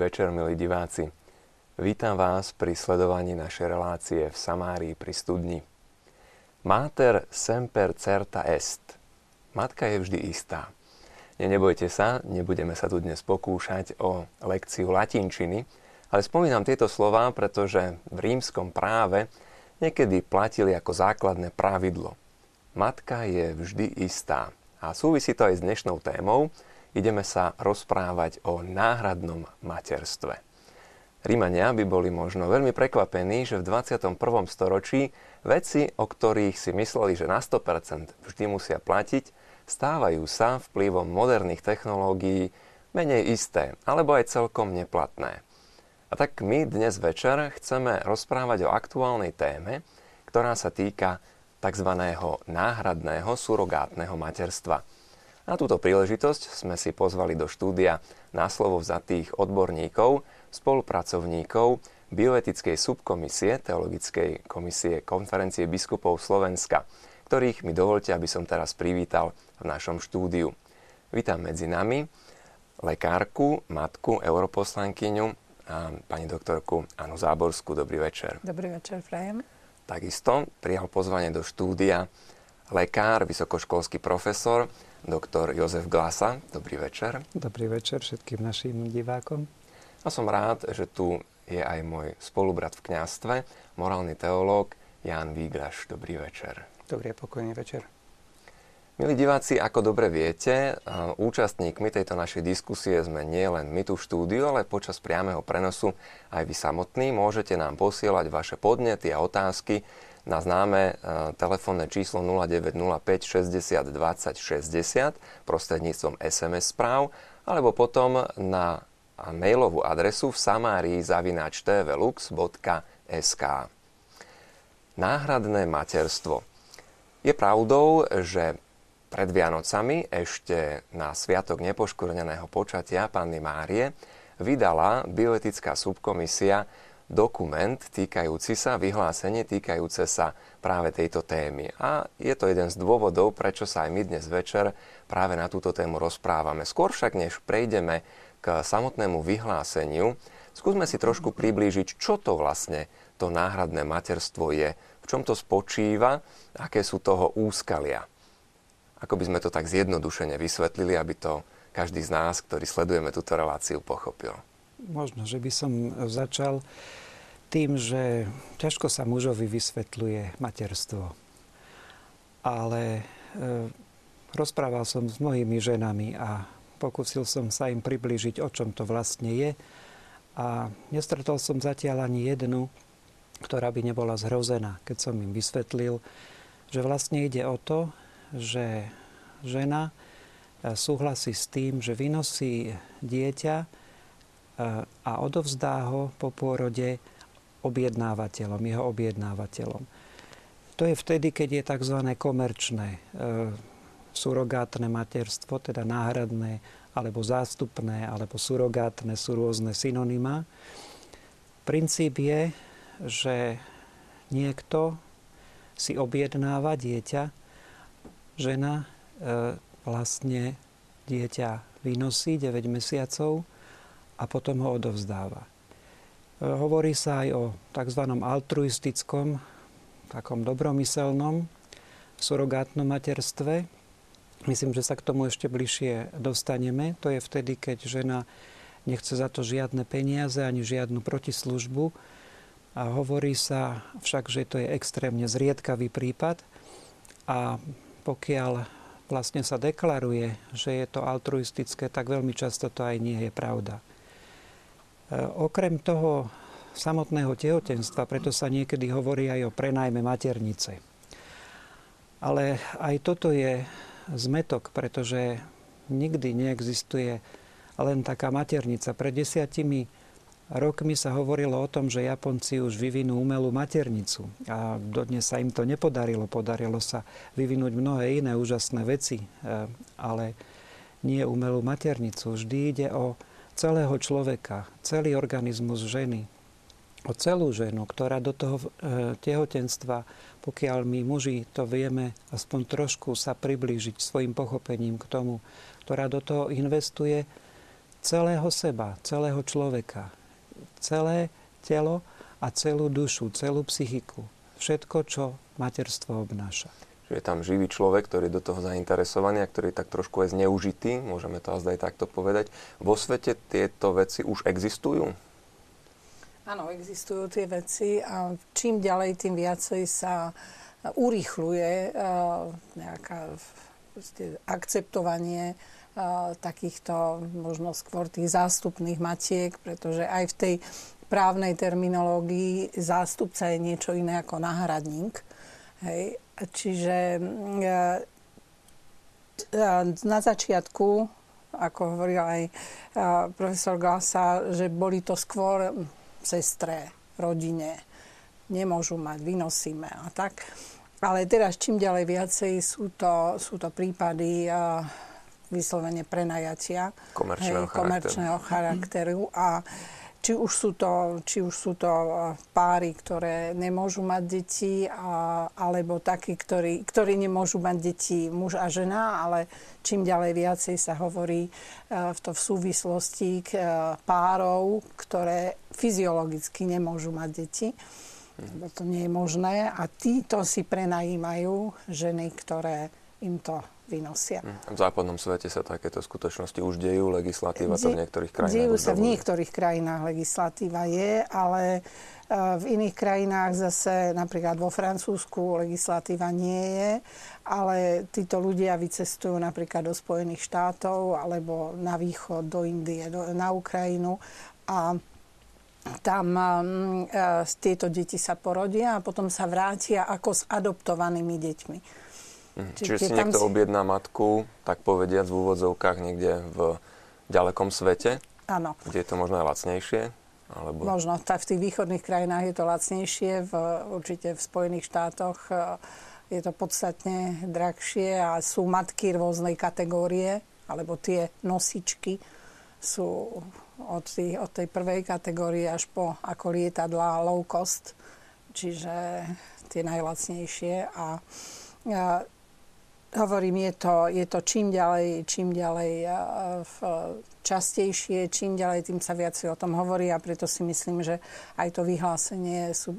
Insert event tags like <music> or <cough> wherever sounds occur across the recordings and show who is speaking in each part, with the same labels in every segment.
Speaker 1: Večer, milí diváci. Vítam vás pri sledovaní našej relácie v Samárii pri studni. Mater semper certa est. Matka je vždy istá. Ne, nebojte sa, nebudeme sa tu dnes pokúšať o lekciu latinčiny, ale spomínam tieto slova, pretože v rímskom práve niekedy platili ako základné pravidlo. Matka je vždy istá. A súvisí to aj s dnešnou témou, ideme sa rozprávať o náhradnom materstve. Rímania by boli možno veľmi prekvapení, že v 21. storočí veci, o ktorých si mysleli, že na 100% vždy musia platiť, stávajú sa vplyvom moderných technológií menej isté, alebo aj celkom neplatné. A tak my dnes večer chceme rozprávať o aktuálnej téme, ktorá sa týka tzv. náhradného surogátneho materstva – na túto príležitosť sme si pozvali do štúdia na slovo vzatých odborníkov, spolupracovníkov bioetickej subkomisie Teologickej komisie konferencie biskupov Slovenska, ktorých mi dovolte, aby som teraz privítal v našom štúdiu. Vítam medzi nami lekárku, matku, europoslankyňu a pani doktorku Anu Záborskú. Dobrý večer.
Speaker 2: Dobrý večer, Frajem.
Speaker 1: Takisto prijal pozvanie do štúdia lekár, vysokoškolský profesor, doktor Jozef Glasa. Dobrý večer.
Speaker 3: Dobrý večer všetkým našim divákom.
Speaker 1: A som rád, že tu je aj môj spolubrat v kňastve, morálny teológ Jan Vígraš. Dobrý večer.
Speaker 4: Dobrý a pokojný večer.
Speaker 1: Milí diváci, ako dobre viete, účastníkmi tejto našej diskusie sme nie len my tu v štúdiu, ale počas priameho prenosu aj vy samotní. Môžete nám posielať vaše podnety a otázky na známe e, telefónne číslo 0905 60 20 60 prostredníctvom SMS správ alebo potom na mailovú adresu v samárii zavináč tvlux.sk. Náhradné materstvo. Je pravdou, že pred Vianocami ešte na Sviatok nepoškvrneného počatia Panny Márie vydala bioetická subkomisia dokument týkajúci sa, vyhlásenie týkajúce sa práve tejto témy. A je to jeden z dôvodov, prečo sa aj my dnes večer práve na túto tému rozprávame. Skôr však, než prejdeme k samotnému vyhláseniu, skúsme si trošku priblížiť, čo to vlastne to náhradné materstvo je, v čom to spočíva, aké sú toho úskalia. Ako by sme to tak zjednodušene vysvetlili, aby to každý z nás, ktorý sledujeme túto reláciu, pochopil.
Speaker 3: Možno, že by som začal tým, že ťažko sa mužovi vysvetľuje materstvo. Ale e, rozprával som s mnohými ženami a pokúsil som sa im priblížiť, o čom to vlastne je. A nestretol som zatiaľ ani jednu, ktorá by nebola zhrozená, keď som im vysvetlil, že vlastne ide o to, že žena e, súhlasí s tým, že vynosí dieťa a odovzdá ho po pôrode objednávateľom, jeho objednávateľom. To je vtedy, keď je tzv. komerčné, e, surogátne materstvo, teda náhradné, alebo zástupné, alebo surogátne sú rôzne synonyma. Princíp je, že niekto si objednáva dieťa, žena e, vlastne dieťa vynosí 9 mesiacov, a potom ho odovzdáva. E, hovorí sa aj o tzv. altruistickom, takom dobromyselnom surogátnom materstve. Myslím, že sa k tomu ešte bližšie dostaneme. To je vtedy, keď žena nechce za to žiadne peniaze ani žiadnu protislužbu. A hovorí sa však, že to je extrémne zriedkavý prípad. A pokiaľ vlastne sa deklaruje, že je to altruistické, tak veľmi často to aj nie je pravda. E, okrem toho samotného tehotenstva, preto sa niekedy hovorí aj o prenajme maternice. Ale aj toto je zmetok, pretože nikdy neexistuje len taká maternica. Pred desiatimi rokmi sa hovorilo o tom, že Japonci už vyvinú umelú maternicu. A dodnes sa im to nepodarilo. Podarilo sa vyvinúť mnohé iné úžasné veci, e, ale nie umelú maternicu. Vždy ide o celého človeka, celý organizmus ženy, o celú ženu, ktorá do toho e, tehotenstva, pokiaľ my muži to vieme aspoň trošku sa priblížiť svojim pochopením k tomu, ktorá do toho investuje, celého seba, celého človeka. Celé telo a celú dušu, celú psychiku. Všetko, čo materstvo obnáša.
Speaker 1: Že je tam živý človek, ktorý je do toho zainteresovaný a ktorý je tak trošku aj zneužitý, môžeme to aj takto povedať. Vo svete tieto veci už existujú?
Speaker 2: Áno, existujú tie veci a čím ďalej, tým viacej sa urýchluje nejaká akceptovanie takýchto možno skôr tých zástupných matiek, pretože aj v tej právnej terminológii zástupca je niečo iné ako náhradník. Hej. Čiže na začiatku, ako hovoril aj profesor Glasa, že boli to skôr sestre, rodine, nemôžu mať, vynosíme a tak. Ale teraz čím ďalej viacej sú to, sú to prípady uh, vyslovene prenajatia.
Speaker 1: Komerčného hej, charakteru.
Speaker 2: Komerčného charakteru. A či už sú to, či už sú to páry, ktoré nemôžu mať deti, alebo takí, ktorí, ktorí nemôžu mať deti muž a žena, ale čím ďalej viacej sa hovorí uh, to v súvislosti k uh, párov, ktoré fyziologicky nemôžu mať deti lebo to nie je možné. A títo si prenajímajú ženy, ktoré im to vynosia.
Speaker 1: Hm. V západnom svete sa takéto skutočnosti už dejú, legislatíva to v niektorých krajinách
Speaker 2: Dejú sa v niektorých krajinách legislatíva je, ale e, v iných krajinách zase, napríklad vo Francúzsku, legislatíva nie je, ale títo ľudia vycestujú napríklad do Spojených štátov alebo na východ, do Indie, do, na Ukrajinu a tam um, uh, tieto deti sa porodia a potom sa vrátia ako s adoptovanými deťmi.
Speaker 1: Mhm. Čiže si niekto si... objedná matku, tak povediať v úvodzovkách niekde v ďalekom svete,
Speaker 2: Áno.
Speaker 1: kde je to možno aj lacnejšie?
Speaker 2: Alebo... Možno tak v tých východných krajinách je to lacnejšie, v, určite v Spojených štátoch uh, je to podstatne drahšie a sú matky rôznej kategórie, alebo tie nosičky sú od, tých, od tej prvej kategórie až po ako lietadla low cost, čiže tie najlacnejšie. A, a hovorím, je to, je to čím ďalej, čím ďalej v, častejšie, čím ďalej, tým sa viac o tom hovorí a preto si myslím, že aj to vyhlásenie sub,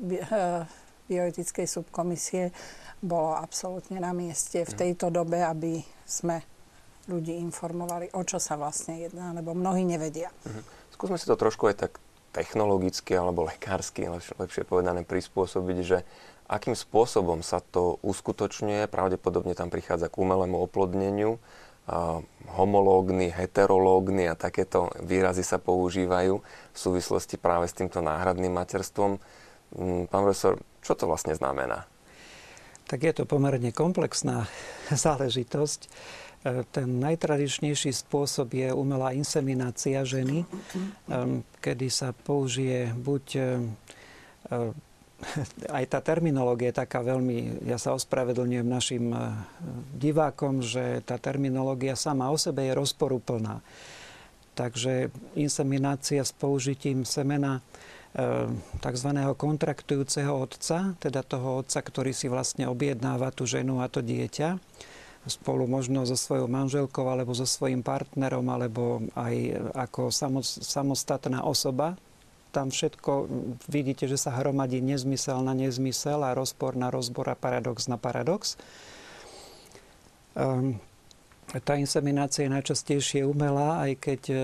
Speaker 2: bioetickej subkomisie bolo absolútne na mieste v tejto dobe, aby sme ľudí informovali, o čo sa vlastne jedná, lebo mnohí nevedia. Uh-huh.
Speaker 1: Skúsme si to trošku aj tak technologicky alebo lekársky, lepšie, lepšie povedané, prispôsobiť, že akým spôsobom sa to uskutočňuje. Pravdepodobne tam prichádza k umelému oplodneniu. Uh, homológny, heterológny a takéto výrazy sa používajú v súvislosti práve s týmto náhradným materstvom. Um, pán profesor, čo to vlastne znamená?
Speaker 3: Tak je to pomerne komplexná <laughs> záležitosť. E, ten najtradičnejší spôsob je umelá inseminácia ženy, <clears throat> e, kedy sa použije buď e, <laughs> aj tá terminológia je taká veľmi, ja sa ospravedlňujem našim divákom, že tá terminológia sama o sebe je rozporúplná. Takže inseminácia s použitím semena tzv. kontraktujúceho otca, teda toho otca, ktorý si vlastne objednáva tú ženu a to dieťa, spolu možno so svojou manželkou alebo so svojím partnerom alebo aj ako samostatná osoba. Tam všetko vidíte, že sa hromadí nezmysel na nezmysel a rozpor na rozbor a paradox na paradox. Um, tá inseminácia je najčastejšie umelá, aj keď e,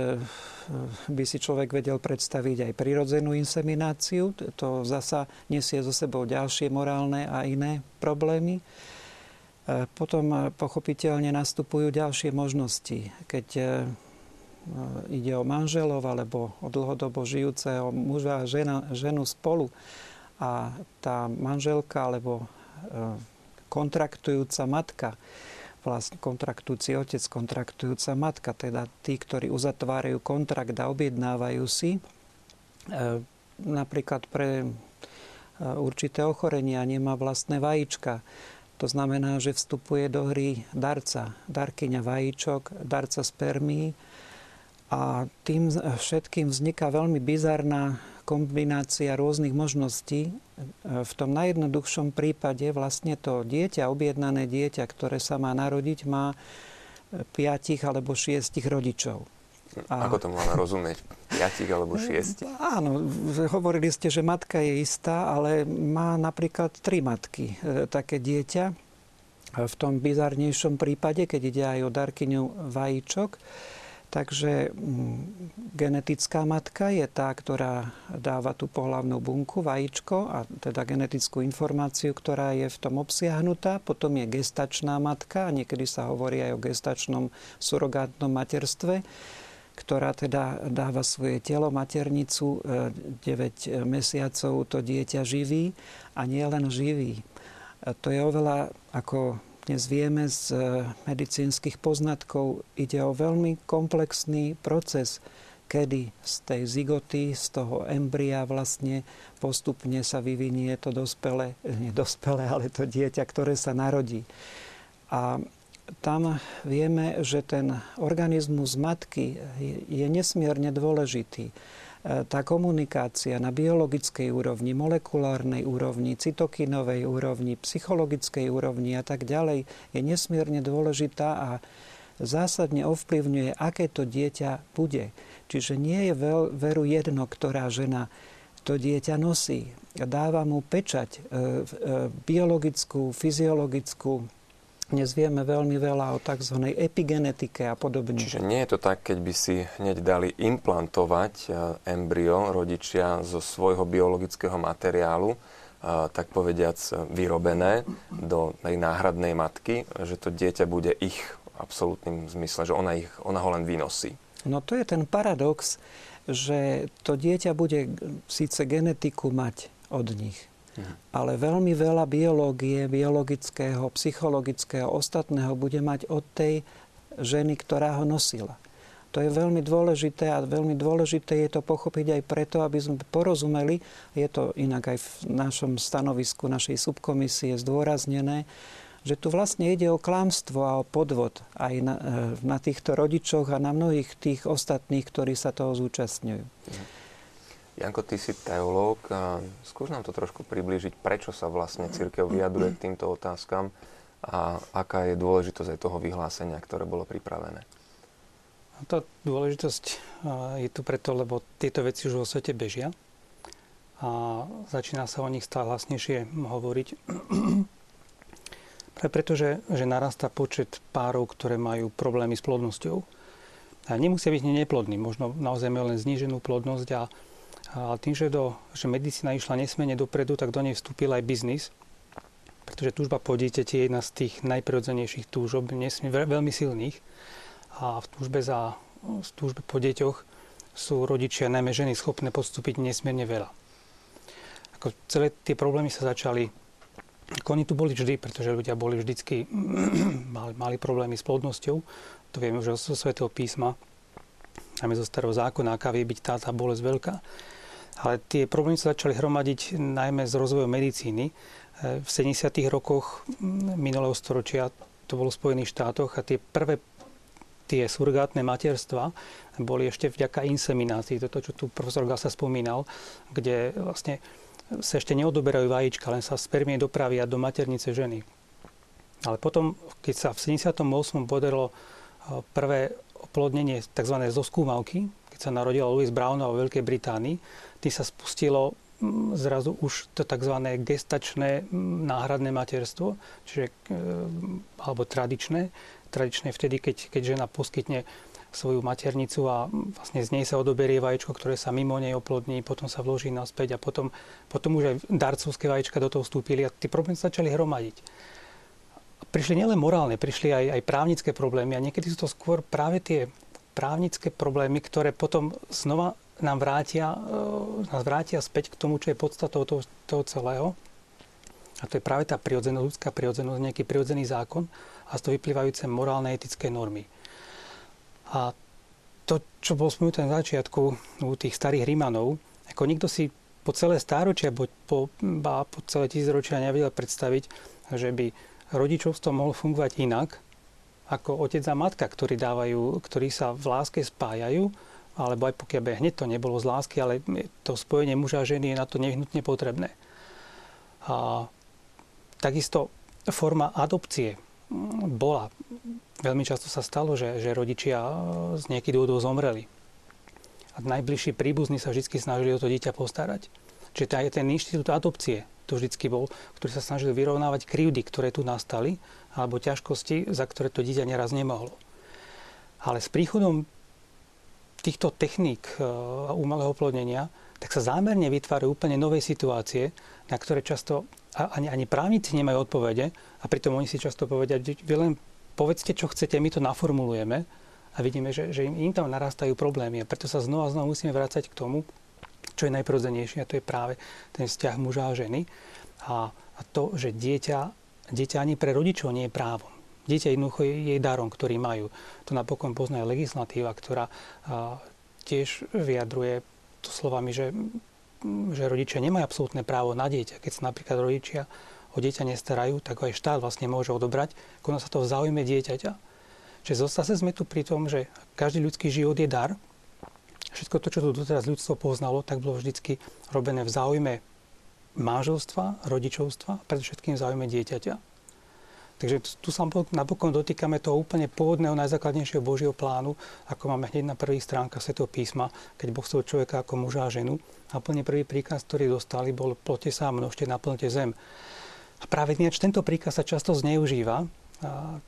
Speaker 3: by si človek vedel predstaviť aj prirodzenú insemináciu. To zasa nesie so sebou ďalšie morálne a iné problémy. E, potom e, pochopiteľne nastupujú ďalšie možnosti. Keď e, ide o manželov alebo o dlhodobo žijúceho muža a žena, ženu spolu. A tá manželka alebo kontraktujúca matka, vlastne kontraktujúci otec, kontraktujúca matka, teda tí, ktorí uzatvárajú kontrakt a objednávajú si, napríklad pre určité ochorenia nemá vlastné vajíčka, to znamená, že vstupuje do hry darca, darkyňa vajíčok, darca spermí a tým všetkým vzniká veľmi bizarná kombinácia rôznych možností. V tom najjednoduchšom prípade vlastne to dieťa, objednané dieťa, ktoré sa má narodiť, má piatich alebo šiestich rodičov.
Speaker 1: A... Ako to máme rozumieť? Piatich alebo šiestich?
Speaker 3: Áno, hovorili ste, že matka je istá, ale má napríklad tri matky. E, také dieťa v tom bizarnejšom prípade, keď ide aj o darkyňu vajíčok, Takže mm, genetická matka je tá, ktorá dáva tú pohlavnú bunku, vajíčko a teda genetickú informáciu, ktorá je v tom obsiahnutá. Potom je gestačná matka, a niekedy sa hovorí aj o gestačnom surogátnom materstve, ktorá teda dáva svoje telo, maternicu, 9 e, mesiacov to dieťa živí a nie len živí. To je oveľa ako dnes vieme z e, medicínskych poznatkov, ide o veľmi komplexný proces, kedy z tej zigoty, z toho embria vlastne postupne sa vyvinie to dospelé, nie dospelé, ale to dieťa, ktoré sa narodí. A tam vieme, že ten organizmus matky je nesmierne dôležitý. E, tá komunikácia na biologickej úrovni, molekulárnej úrovni, cytokinovej úrovni, psychologickej úrovni a tak ďalej je nesmierne dôležitá a zásadne ovplyvňuje, aké to dieťa bude. Čiže nie je veru jedno, ktorá žena to dieťa nosí. Dáva mu pečať e, e, biologickú, fyziologickú, dnes vieme veľmi veľa o tzv. epigenetike a podobne.
Speaker 1: Čiže nie je to tak, keď by si hneď dali implantovať e, embryo rodičia zo svojho biologického materiálu, e, tak povediac vyrobené do tej náhradnej matky, že to dieťa bude ich absolútnym zmysle, že ona, ich, ona ho len vynosí.
Speaker 3: No to je ten paradox, že to dieťa bude síce genetiku mať od nich, ale veľmi veľa biológie, biologického, psychologického, ostatného bude mať od tej ženy, ktorá ho nosila. To je veľmi dôležité a veľmi dôležité je to pochopiť aj preto, aby sme porozumeli, je to inak aj v našom stanovisku našej subkomisie zdôraznené, že tu vlastne ide o klamstvo a o podvod aj na, e, na týchto rodičoch a na mnohých tých ostatných, ktorí sa toho zúčastňujú. Mhm.
Speaker 1: Janko, ty si teológ. Skús nám to trošku priblížiť, prečo sa vlastne církev vyjadruje k týmto otázkam a aká je dôležitosť aj toho vyhlásenia, ktoré bolo pripravené.
Speaker 4: No tá dôležitosť je tu preto, lebo tieto veci už vo svete bežia a začína sa o nich stále hlasnejšie hovoriť. <clears throat> Práve preto, že, že narastá počet párov, ktoré majú problémy s plodnosťou. A nemusia byť neplodní, možno naozaj majú len zníženú plodnosť a a tým, že, do, že medicína išla nesmierne dopredu, tak do nej vstúpil aj biznis, pretože túžba po dieťati je jedna z tých najprirodzenejších túžob, nesmie, veľmi silných. A v túžbe, za, v túžbe po deťoch sú rodičia, najmä ženy, schopné podstúpiť nesmierne veľa. Ako celé tie problémy sa začali ako oni tu boli vždy, pretože ľudia boli vždycky, <clears throat> mali, mali problémy s plodnosťou. To vieme už zo Svetého písma, najmä zo starého zákona, aká vie byť tá, tá bolesť veľká. Ale tie problémy sa začali hromadiť najmä z rozvojom medicíny. E, v 70. rokoch minulého storočia to bolo v Spojených štátoch a tie prvé tie surgátne materstva boli ešte vďaka inseminácii, toto, čo tu profesor Gasa spomínal, kde vlastne sa ešte neodoberajú vajíčka, len sa spermie dopravia do maternice ženy. Ale potom, keď sa v 78. podarilo e, prvé oplodnenie tzv. zoskúmavky, keď sa narodila Louise Brown vo Veľkej Británii, tým sa spustilo mm, zrazu už to tzv. gestačné mm, náhradné materstvo, čiže, e, alebo tradičné. Tradičné vtedy, keď, keď žena poskytne svoju maternicu a vlastne z nej sa odoberie vajíčko, ktoré sa mimo nej oplodní, potom sa vloží naspäť a potom, potom už aj darcovské vajíčka do toho vstúpili a tie problémy sa začali hromadiť. Prišli nielen morálne, prišli aj, aj právnické problémy a niekedy sú to skôr práve tie právnické problémy, ktoré potom znova nám vrátia, e, nás vrátia späť k tomu, čo je podstatou toho, toho celého. A to je práve tá prirodzenosť, ľudská prirodzenosť, nejaký prirodzený zákon a z toho vyplývajúce morálne etické normy. A to, čo bolo spomenuté na začiatku u tých starých Rímanov, ako nikto si po celé stáročia, po, po, po celé tisícročia nevedel predstaviť, že by rodičovstvo mohlo fungovať inak, ako otec a matka, ktorí, dávajú, ktorí sa v láske spájajú alebo aj pokiaľ by hneď to nebolo z lásky, ale to spojenie muža a ženy je na to nevyhnutne potrebné. A takisto forma adopcie bola veľmi často sa stalo, že, že rodičia z nejakých dôvodov zomreli. A najbližší príbuzní sa vždy snažili o to dieťa postarať. Čiže aj ten inštitút adopcie to vždycky bol, ktorý sa snažil vyrovnávať krivdy, ktoré tu nastali, alebo ťažkosti, za ktoré to dieťa neraz nemohlo. Ale s príchodom týchto techník e, umelého oplodnenia, tak sa zámerne vytvárajú úplne nové situácie, na ktoré často ani, ani právnici nemajú odpovede a pritom oni si často povedia, že vy len povedzte, čo chcete, my to naformulujeme a vidíme, že, že im, im tam narastajú problémy a preto sa znova a znova musíme vrácať k tomu, čo je najprozenejšie a to je práve ten vzťah muža a ženy. A, a to, že dieťa, dieťa ani pre rodičov nie je právom. Dieťa jednoducho je, je darom, ktorý majú. To napokon pozná legislatíva, ktorá tiež vyjadruje to slovami, že, že rodičia nemajú absolútne právo na dieťa. Keď sa napríklad rodičia o dieťa nestarajú, tak ho aj štát vlastne môže odobrať, koná sa to v záujme dieťaťa. Čiže zase sme tu pri tom, že každý ľudský život je dar Všetko to, čo tu doteraz ľudstvo poznalo, tak bolo vždy robené v záujme manželstva, rodičovstva, predovšetkým v záujme dieťaťa. Takže tu sa napokon dotýkame toho úplne pôvodného, najzákladnejšieho Božieho plánu, ako máme hneď na prvých stránkach Svetého písma, keď Boh chcel človeka ako muža a ženu. A plne prvý príkaz, ktorý dostali, bol plote sa a množte, naplňte zem. A práve tento príkaz sa často zneužíva,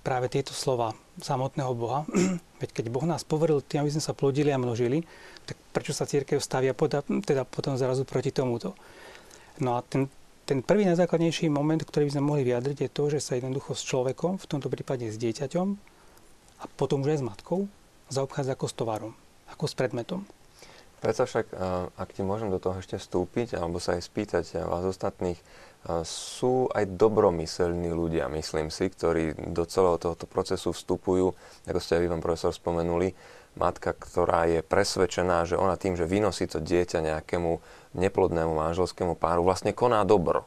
Speaker 4: práve tieto slova samotného Boha. <clears throat> Veď keď Boh nás poveril tým, aby sme sa plodili a množili, tak prečo sa církev stavia teda potom zrazu proti tomuto? No a ten, ten prvý najzákladnejší moment, ktorý by sme mohli vyjadriť, je to, že sa jednoducho s človekom, v tomto prípade s dieťaťom a potom už aj s matkou, zaobchádza ako s tovarom, ako s predmetom.
Speaker 1: Preto však, ak ti môžem do toho ešte vstúpiť, alebo sa aj spýtať vás ostatných, sú aj dobromyselní ľudia, myslím si, ktorí do celého tohoto procesu vstupujú, ako ste aj vy, pán profesor, spomenuli, matka, ktorá je presvedčená, že ona tým, že vynosí to dieťa nejakému neplodnému manželskému páru, vlastne koná dobro.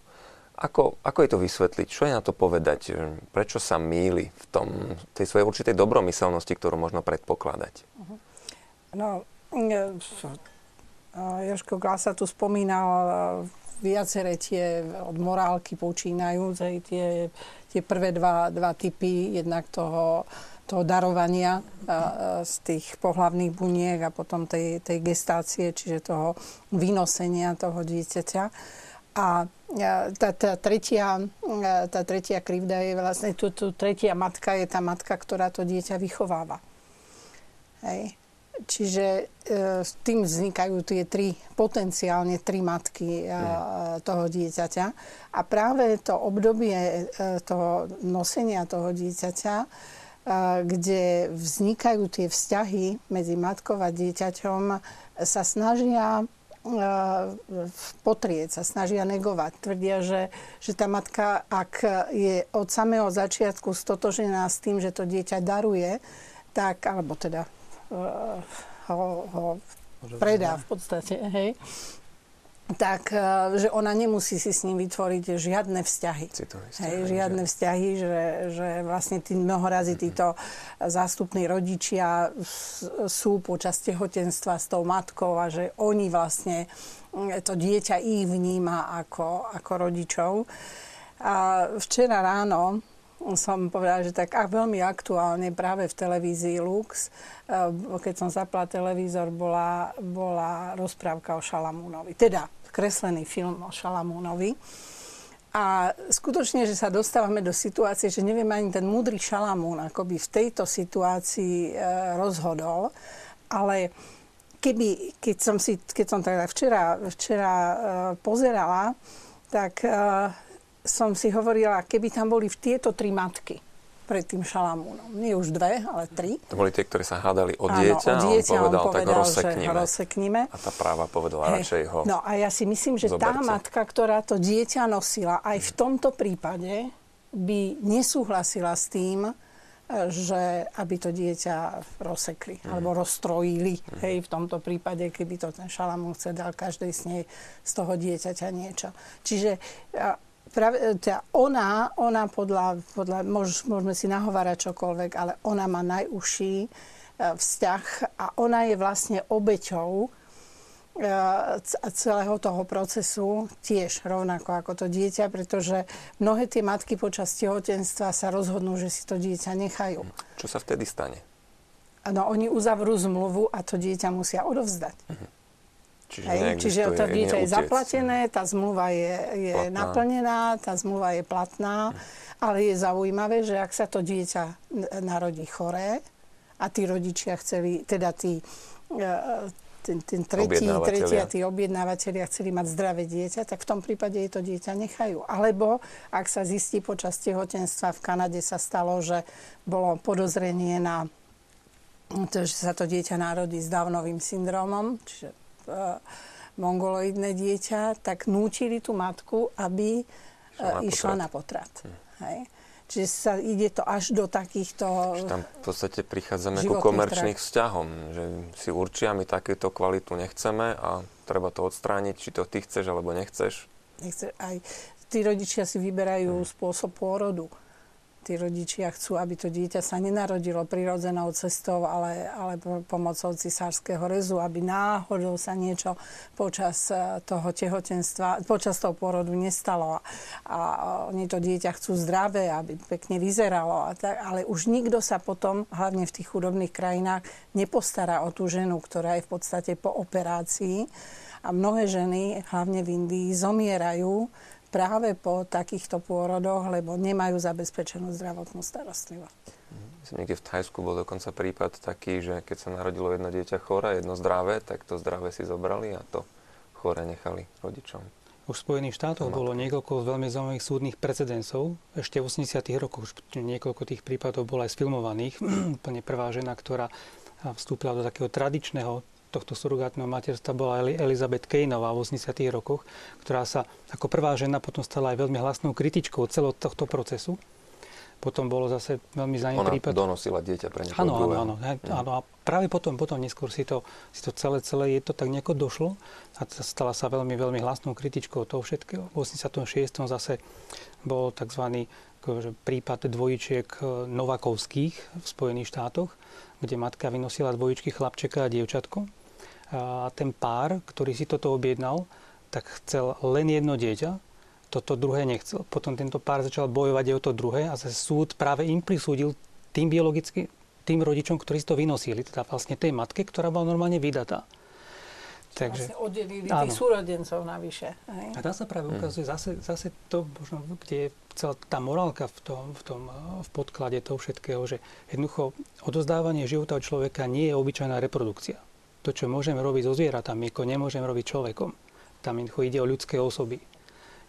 Speaker 1: Ako, ako je to vysvetliť? Čo je na to povedať? Prečo sa míli v tom, tej svojej určitej dobromyselnosti, ktorú možno predpokladať?
Speaker 2: Mhm. No, e, Joško Glasa tu spomínal viaceré tie od morálky počínajú, tie, tie prvé dva, dva typy, jednak toho, toho darovania a, a z tých pohlavných buniek a potom tej, tej gestácie, čiže toho vynosenia toho dieťaťa. A tá, tá, tretia, tá tretia krivda je vlastne, tu, tu tretia matka je tá matka, ktorá to dieťa vychováva. Hej. Čiže e, s tým vznikajú tie tri, potenciálne tri matky e, mm. toho dieťaťa. A práve to obdobie e, toho nosenia toho dieťaťa, kde vznikajú tie vzťahy medzi matkou a dieťaťom, sa snažia potrieť, sa snažia negovať. Tvrdia, že, že tá matka, ak je od samého začiatku stotožená s tým, že to dieťa daruje, tak, alebo teda ho, ho predá v podstate, hej, tak, e, že ona nemusí si s ním vytvoriť žiadne vzťahy. hej, žiadne že... vzťahy, že, že vlastne tí mnohorazí títo zástupní rodičia sú počas tehotenstva s tou matkou a že oni vlastne, to dieťa ich vníma ako, ako rodičov. A včera ráno som povedala, že tak a veľmi aktuálne práve v televízii Lux, eh, keď som zapla televízor, bola, bola rozprávka o Šalamúnovi. Teda kreslený film o Šalamúnovi. A skutočne, že sa dostávame do situácie, že neviem ani ten múdry Šalamún, ako by v tejto situácii e, rozhodol, ale keby, keď som, si, keď som teda včera, včera e, pozerala, tak e, som si hovorila, keby tam boli tieto tri matky pred tým Šalamúnom. Nie už dve, ale tri.
Speaker 1: To boli tie, ktoré sa hádali o dieťa, Áno, o dieťa a on povedal, on povedal tak rozseknime.
Speaker 2: Že rozseknime.
Speaker 1: A tá práva povedala hey. radšej ho
Speaker 2: No a ja si myslím, že zoberte. tá matka, ktorá to dieťa nosila, aj v tomto prípade by nesúhlasila s tým, že aby to dieťa rozsekli mm. alebo rozstrojili. Mm. Hej, v tomto prípade, keby to ten Šalamún chce dal každej z nej z toho dieťaťa niečo. Čiže Práve, teda ona, ona podľa, podľa môž, môžeme si nahovárať čokoľvek, ale ona má najúžší e, vzťah a ona je vlastne obeťou celého toho procesu tiež rovnako ako to dieťa, pretože mnohé tie matky počas tehotenstva sa rozhodnú, že si to dieťa nechajú.
Speaker 1: Čo sa vtedy stane?
Speaker 2: No, oni uzavrú zmluvu a to dieťa musia odovzdať. Uh-huh. Čiže, Hej, čiže to dieťa je zaplatené, tá zmluva je, je naplnená, tá zmluva je platná, uh-huh. ale je zaujímavé, že ak sa to dieťa narodí choré a tí rodičia chceli, teda tí e, ten, ten tretí, tretí a tí objednávateľia chceli mať zdravé dieťa, tak v tom prípade je to dieťa nechajú. Alebo ak sa zistí počas tehotenstva, v Kanade sa stalo, že bolo podozrenie na to, že sa to dieťa narodí s Downovým syndromom, čiže mongoloidné dieťa, tak núčili tú matku, aby uh, išla na potrat. Hm. Hej. Čiže sa ide to až do takýchto...
Speaker 1: Čiže tam v podstate prichádzame ku komerčných trh. vzťahom, že si určia, my takéto kvalitu nechceme a treba to odstrániť, či to ty chceš alebo nechceš.
Speaker 2: Nechce, aj tí rodičia si vyberajú hmm. spôsob pôrodu tí rodičia chcú, aby to dieťa sa nenarodilo prirodzenou cestou, ale, ale pomocou cisárskeho rezu, aby náhodou sa niečo počas e, toho tehotenstva, počas toho pôrodu nestalo. A oni to dieťa chcú zdravé, aby pekne vyzeralo. A tak, ale už nikto sa potom, hlavne v tých chudobných krajinách, nepostará o tú ženu, ktorá je v podstate po operácii. A mnohé ženy, hlavne v Indii, zomierajú práve po takýchto pôrodoch, lebo nemajú zabezpečenú zdravotnú starostlivosť.
Speaker 1: Myslím, niekde v Thajsku bol dokonca prípad taký, že keď sa narodilo jedno dieťa chore, jedno zdravé, tak to zdravé si zobrali a to chore nechali rodičom.
Speaker 4: Už v Spojených štátoch bolo niekoľko veľmi zaujímavých súdnych precedensov. Ešte v 80. rokoch už niekoľko tých prípadov bolo aj sfilmovaných. <clears throat> Úplne prvá žena, ktorá vstúpila do takého tradičného tohto surogátneho materstva bola Elizabeth Kejnová v 80. rokoch, ktorá sa ako prvá žena potom stala aj veľmi hlasnou kritičkou celého tohto procesu. Potom bolo zase veľmi zaujímavý prípad.
Speaker 1: donosila dieťa pre niekoho
Speaker 4: áno, áno, áno, mm. áno. A práve potom, potom neskôr si to, si to celé, celé je to tak nejako došlo a stala sa veľmi, veľmi hlasnou kritičkou toho všetkého. V 86. zase bol tzv. Akože prípad dvojičiek e, Novakovských v Spojených štátoch, kde matka vynosila dvojičky chlapčeka a dievčatko a ten pár, ktorý si toto objednal, tak chcel len jedno dieťa, toto druhé nechcel. Potom tento pár začal bojovať aj o to druhé a zase súd práve im prisúdil tým biologicky, tým rodičom, ktorí si to vynosili, teda vlastne tej matke, ktorá bola normálne vydatá.
Speaker 2: Takže, vlastne oddelili áno. tých súrodencov navyše. Hej?
Speaker 4: A dá sa práve mm. ukazuje zase, zase to, možno, kde je celá tá morálka v tom, v tom v podklade toho všetkého, že jednoducho odozdávanie života od človeka nie je obyčajná reprodukcia to, čo môžeme robiť so zvieratami, ako nemôžeme robiť človekom. Tam ide o ľudské osoby.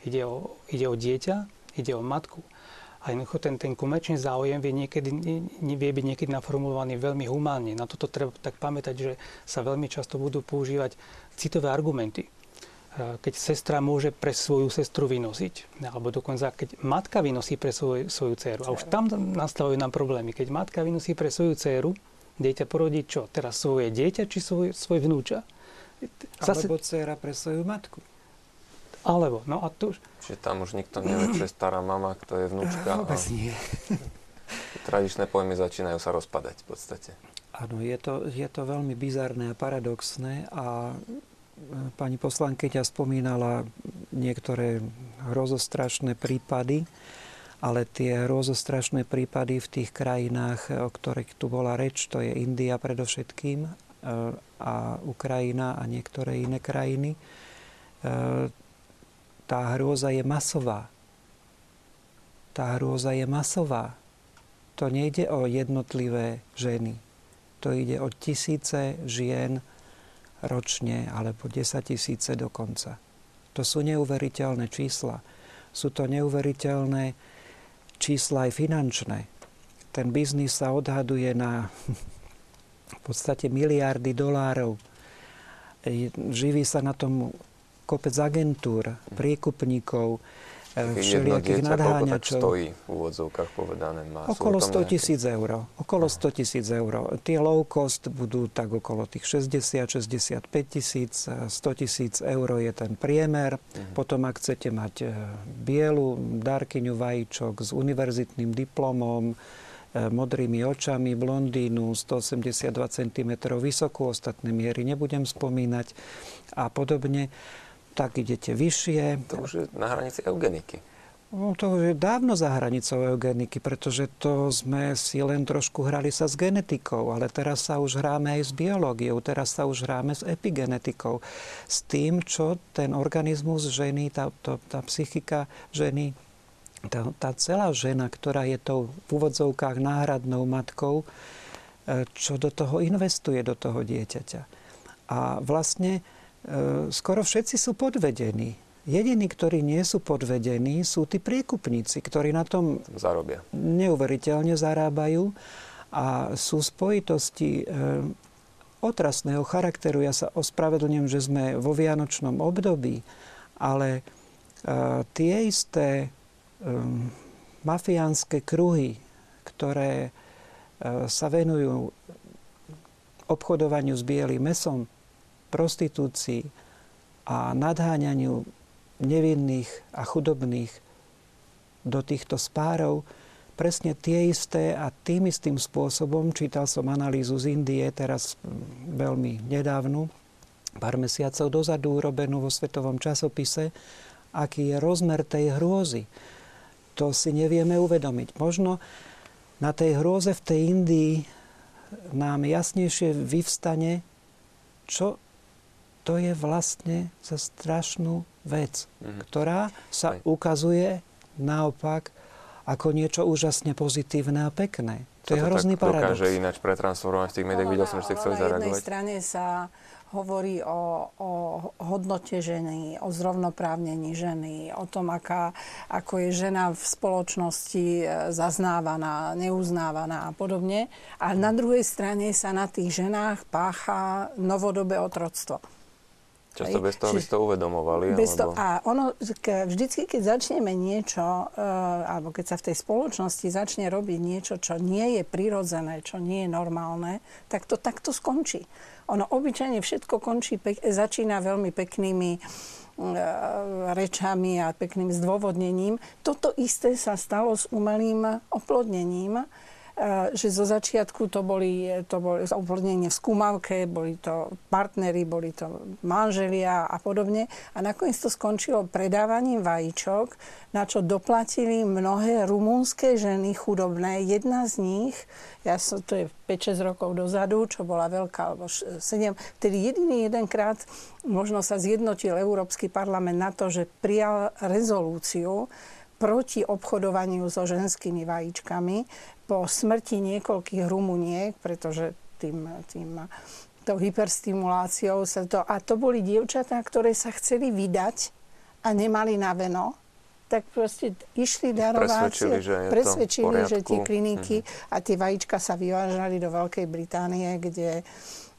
Speaker 4: Ide o, ide o dieťa, ide o matku. A jednoducho ten, ten komerčný záujem vie, niekedy, vie byť niekedy naformulovaný veľmi humánne. Na toto treba tak pamätať, že sa veľmi často budú používať citové argumenty. Keď sestra môže pre svoju sestru vynosiť, alebo dokonca keď matka vynosí pre svoj, svoju dceru. A už tam nastavujú nám problémy. Keď matka vynosí pre svoju dceru, dieťa porodí čo? Teraz svoje dieťa či svoj, svoj vnúča?
Speaker 3: Zase... Alebo dcera pre svoju matku.
Speaker 4: Alebo, no a tu už...
Speaker 1: Čiže tam už nikto nevie, čo je stará mama, kto je vnúčka. <laughs>
Speaker 3: Vôbec a... nie.
Speaker 1: Tradičné pojmy začínajú sa rozpadať v podstate.
Speaker 3: Áno, je to, je to veľmi bizarné a paradoxné a e, pani poslankyňa spomínala niektoré hrozostrašné prípady, ale tie rôzostrašné prípady v tých krajinách, o ktorých tu bola reč, to je India predovšetkým e, a Ukrajina a niektoré iné krajiny, e, tá hrôza je masová. Tá hrôza je masová. To nejde o jednotlivé ženy. To ide o tisíce žien ročne, alebo 10 tisíce dokonca. To sú neuveriteľné čísla. Sú to neuveriteľné čísla aj finančné. Ten biznis sa odhaduje na <laughs> v podstate miliardy dolárov. Živí sa na tom kopec agentúr, priekupníkov, všelijakých nadháňačov.
Speaker 1: stojí v úvodzovkách povedané?
Speaker 3: Má, okolo 100 tisíc eur. Okolo 100 tisíc eur. Tie low cost budú tak okolo tých 60-65 tisíc. 100 tisíc eur je ten priemer. Uh-huh. Potom, ak chcete mať e, bielu dárkyňu vajíčok s univerzitným diplomom, modrými očami, blondínu, 182 cm vysokú, ostatné miery nebudem spomínať a podobne, tak idete vyššie.
Speaker 1: To už je na hranici eugeniky.
Speaker 3: No, to je dávno za hranicou eugeniky, pretože to sme si len trošku hrali sa s genetikou, ale teraz sa už hráme aj s biológiou, teraz sa už hráme s epigenetikou. S tým, čo ten organizmus ženy, tá, to, tá psychika ženy, tá, tá celá žena, ktorá je tou v úvodzovkách náhradnou matkou, e, čo do toho investuje, do toho dieťaťa. A vlastne skoro všetci sú podvedení Jediní, ktorí nie sú podvedení, sú tí priekupníci, ktorí na tom
Speaker 1: Zarobia.
Speaker 3: neuveriteľne zarábajú a sú spojitosti e, otrasného charakteru. Ja sa ospravedlňujem, že sme vo vianočnom období, ale e, tie isté e, mafiánske kruhy, ktoré e, sa venujú obchodovaniu s bielým mesom, prostitúcii a nadháňaniu nevinných a chudobných do týchto spárov presne tie isté a tým istým spôsobom. Čítal som analýzu z Indie teraz veľmi nedávnu, pár mesiacov dozadu urobenú vo svetovom časopise, aký je rozmer tej hrôzy. To si nevieme uvedomiť. Možno na tej hrôze v tej Indii nám jasnejšie vyvstane, čo to je vlastne za strašnú vec, mm-hmm. ktorá sa Aj. ukazuje naopak ako niečo úžasne pozitívne a pekné. To, to je hrozný tak paradox.
Speaker 1: dokáže ináč pretransformovať v tých médiách? Videl som, že ste chceli zareagovať.
Speaker 2: Na jednej strane sa hovorí o, o hodnote ženy, o zrovnoprávnení ženy, o tom, aká, ako je žena v spoločnosti e, zaznávaná, neuznávaná a podobne. A na druhej strane sa na tých ženách pácha novodobé otroctvo.
Speaker 1: Často bez toho, aby ste to uvedomovali.
Speaker 2: Bez to, a ono, vždycky, keď začneme niečo, uh, alebo keď sa v tej spoločnosti začne robiť niečo, čo nie je prirodzené, čo nie je normálne, tak to takto skončí. Ono obyčajne všetko končí, pek, začína veľmi peknými uh, rečami a pekným zdôvodnením. Toto isté sa stalo s umelým oplodnením Eh, že zo začiatku to boli, to boli uplodnenie v skúmavke, boli to partnery, boli to manželia a podobne. A nakoniec to skončilo predávaním vajíčok, na čo doplatili mnohé rumúnske ženy chudobné. Jedna z nich, ja som, to je 5-6 rokov dozadu, čo bola veľká, alebo 7, vtedy jediný jedenkrát možno sa zjednotil Európsky parlament na to, že prijal rezolúciu, proti obchodovaniu so ženskými vajíčkami, po smrti niekoľkých rumuniek, pretože tým, tým tou hyperstimuláciou sa to... A to boli dievčatá, ktoré sa chceli vydať a nemali na veno, tak proste išli darovať,
Speaker 1: presvedčili, že,
Speaker 2: presvedčili, že tie kliniky mm-hmm. a tie vajíčka sa vyvážali do Veľkej Británie, kde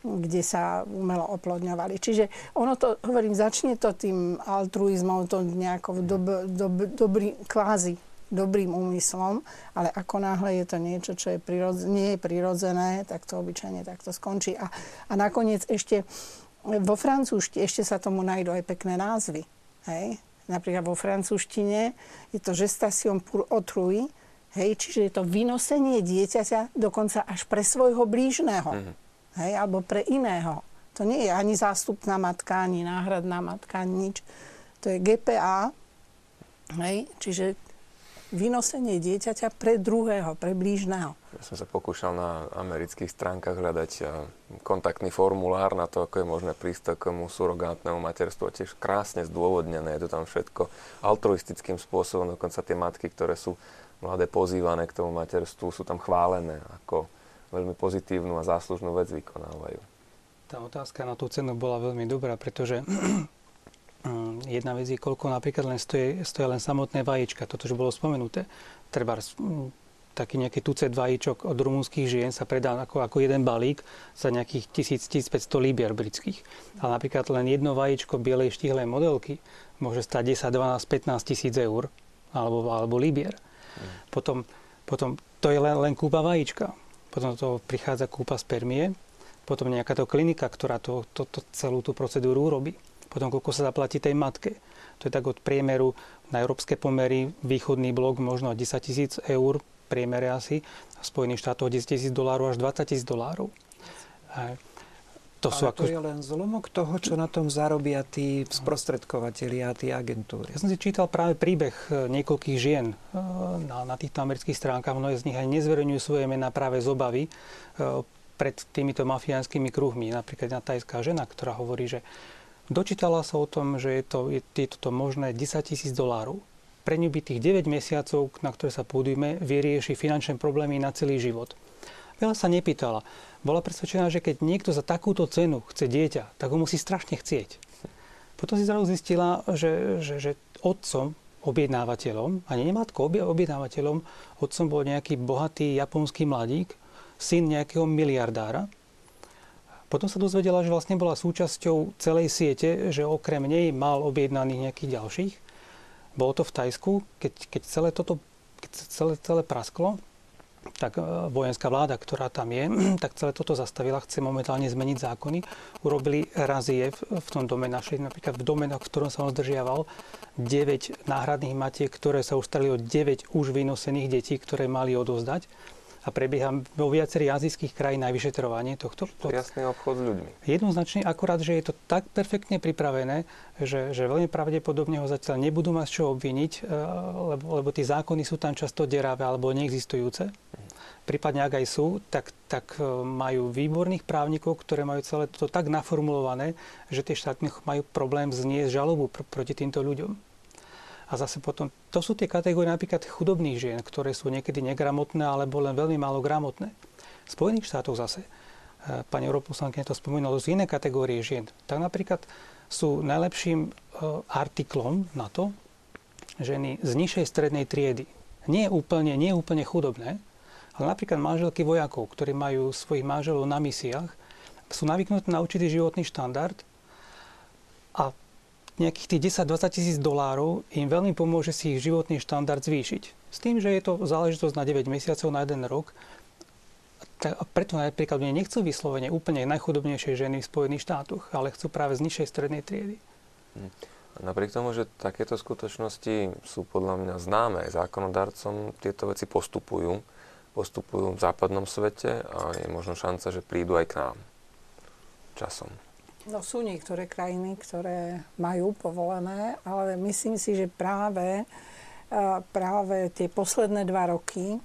Speaker 2: kde sa umelo oplodňovali. Čiže ono to, hovorím, začne to tým altruizmom, to nejako dob, dob, dobrý, kvázi dobrým úmyslom, ale ako náhle je to niečo, čo je prirodz- nie je prirodzené, tak to obyčajne takto skončí. A, a nakoniec ešte vo francúzštine ešte sa tomu nájdú aj pekné názvy. Hej? Napríklad vo francúzštine je to gestation pour autrui, hej? čiže je to vynosenie dieťaťa dokonca až pre svojho blížneho. Mm-hmm. Hej? Alebo pre iného. To nie je ani zástupná matka, ani náhradná matka, ani nič. To je GPA, hej? čiže vynosenie dieťaťa pre druhého, pre blížneho.
Speaker 1: Ja som sa pokúšal na amerických stránkach hľadať kontaktný formulár na to, ako je možné prísť takému surogátnemu materstvu. Tiež krásne zdôvodnené, je to tam všetko altruistickým spôsobom. Dokonca tie matky, ktoré sú mladé pozývané k tomu materstvu, sú tam chválené ako veľmi pozitívnu a záslužnú vec vykonávajú.
Speaker 4: Tá otázka na tú cenu bola veľmi dobrá, pretože <clears throat> jedna vec je, koľko napríklad len stojí, stojí len samotné vajíčka, toto, že bolo spomenuté. Treba taký nejaký tucet vajíčok od rumúnskych žien sa predá ako, ako jeden balík za nejakých 1000-1500 libier britských. Ale napríklad len jedno vajíčko bielej štihlej modelky môže stať 10, 12, 15 tisíc eur alebo, alebo libier. Mm. Potom, potom to je len, len kúpa vajíčka. Potom to prichádza kúpa spermie, potom nejaká to klinika, ktorá to, to, to celú tú procedúru urobí potom koľko sa zaplatí tej matke. To je tak od priemeru na európske pomery, východný blok možno 10 tisíc eur, priemere asi, v Spojených štátoch 10 tisíc dolárov až 20 tisíc dolárov.
Speaker 3: To sú Ale ako... to je len zlomok toho, čo na tom zarobia tí sprostredkovateľi a tí agentúry.
Speaker 4: Ja som si čítal práve príbeh e, niekoľkých žien e, na, na týchto amerických stránkach. Mnohé z nich aj nezverejňujú svoje mená práve z obavy e, pred týmito mafiánskymi kruhmi. Napríklad jedna tajská žena, ktorá hovorí, že dočítala sa o tom, že je, to, je, je toto možné 10 tisíc dolárov. Pre ňu by tých 9 mesiacov, na ktoré sa pôjdeme, vyrieši finančné problémy na celý život. Veľa sa nepýtala bola presvedčená, že keď niekto za takúto cenu chce dieťa, tak ho musí strašne chcieť. Potom si zrazu zistila, že, že, že otcom, objednávateľom, ani nematko, objednávateľom, otcom bol nejaký bohatý japonský mladík, syn nejakého miliardára. Potom sa dozvedela, že vlastne bola súčasťou celej siete, že okrem nej mal objednaných nejakých ďalších. Bolo to v Tajsku, keď, keď celé toto keď celé, celé prasklo, tak e, vojenská vláda, ktorá tam je, <clears throat> tak celé toto zastavila, chce momentálne zmeniť zákony. Urobili razie v tom dome našej, napríklad v dome, v ktorom sa on zdržiaval, 9 náhradných matiek, ktoré sa už starali o 9 už vynosených detí, ktoré mali odozdať a prebieha vo viacerých azijských krajín aj vyšetrovanie tohto.
Speaker 1: To jasný obchod s ľuďmi.
Speaker 4: Jednoznačne, akurát, že je to tak perfektne pripravené, že, že veľmi pravdepodobne ho zatiaľ nebudú mať čo obviniť, e, lebo, lebo tie zákony sú tam často deravé alebo neexistujúce. Prípadne ak aj sú, tak, tak e, majú výborných právnikov, ktoré majú celé to tak naformulované, že tie štáty majú problém zniesť žalobu pr- proti týmto ľuďom. A zase potom, to sú tie kategórie napríklad chudobných žien, ktoré sú niekedy negramotné alebo len veľmi málo gramotné. V Spojených štátoch zase, e, pani europoslankyňa to spomínala, sú iné kategórie žien. Tak napríklad sú najlepším e, artiklom na to ženy z nižšej strednej triedy. Nie úplne, nie úplne chudobné, ale napríklad manželky vojakov, ktorí majú svojich manželov na misiách, sú navyknuté na určitý životný štandard a nejakých tých 10-20 tisíc dolárov im veľmi pomôže si ich životný štandard zvýšiť. S tým, že je to záležitosť na 9 mesiacov, na jeden rok. A preto napríklad oni nechcú vyslovene úplne najchudobnejšie ženy v Spojených štátoch, ale chcú práve z nižšej strednej triedy.
Speaker 1: Hm. Napriek tomu, že takéto skutočnosti sú podľa mňa známe zákonodarcom, tieto veci postupujú. Postupujú v západnom svete a je možno šanca, že prídu aj k nám časom.
Speaker 2: No sú niektoré krajiny, ktoré majú povolené, ale myslím si, že práve, práve tie posledné dva roky,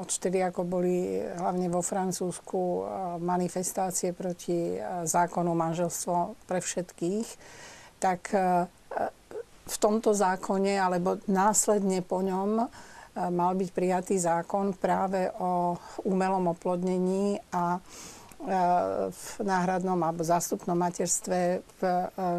Speaker 2: odtedy ako boli hlavne vo Francúzsku manifestácie proti zákonu manželstvo pre všetkých, tak v tomto zákone, alebo následne po ňom, mal byť prijatý zákon práve o umelom oplodnení a v náhradnom alebo zástupnom materstve v,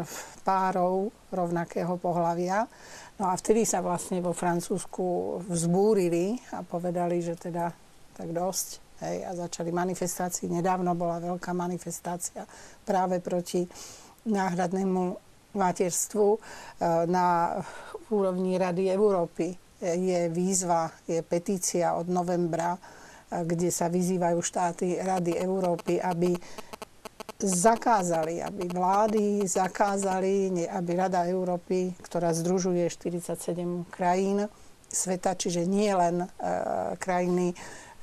Speaker 2: v párov rovnakého pohľavia. No a vtedy sa vlastne vo Francúzsku vzbúrili a povedali, že teda tak dosť. Hej, a začali manifestácii. Nedávno bola veľká manifestácia práve proti náhradnému materstvu e, na úrovni Rady Európy. Je výzva, je petícia od novembra kde sa vyzývajú štáty Rady Európy, aby zakázali, aby vlády zakázali, aby Rada Európy, ktorá združuje 47 krajín sveta, čiže nie len e, krajiny,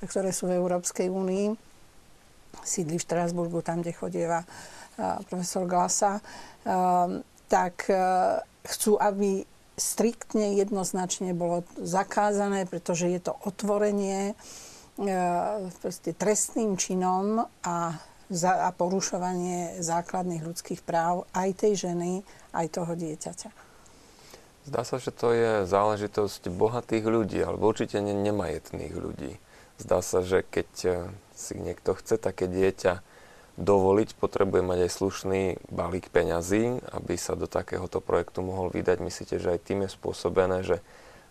Speaker 2: ktoré sú v Európskej únii, sídli v Štrasburgu, tam, kde chodieva e, profesor Glasa, e, tak chcú, aby striktne jednoznačne bolo zakázané, pretože je to otvorenie trestným činom a, za, a porušovanie základných ľudských práv aj tej ženy, aj toho dieťaťa.
Speaker 1: Zdá sa, že to je záležitosť bohatých ľudí, alebo určite ne, nemajetných ľudí. Zdá sa, že keď eh, si niekto chce také dieťa dovoliť, potrebuje mať aj slušný balík peňazí, aby sa do takéhoto projektu mohol vydať. Myslíte, že aj tým je spôsobené, že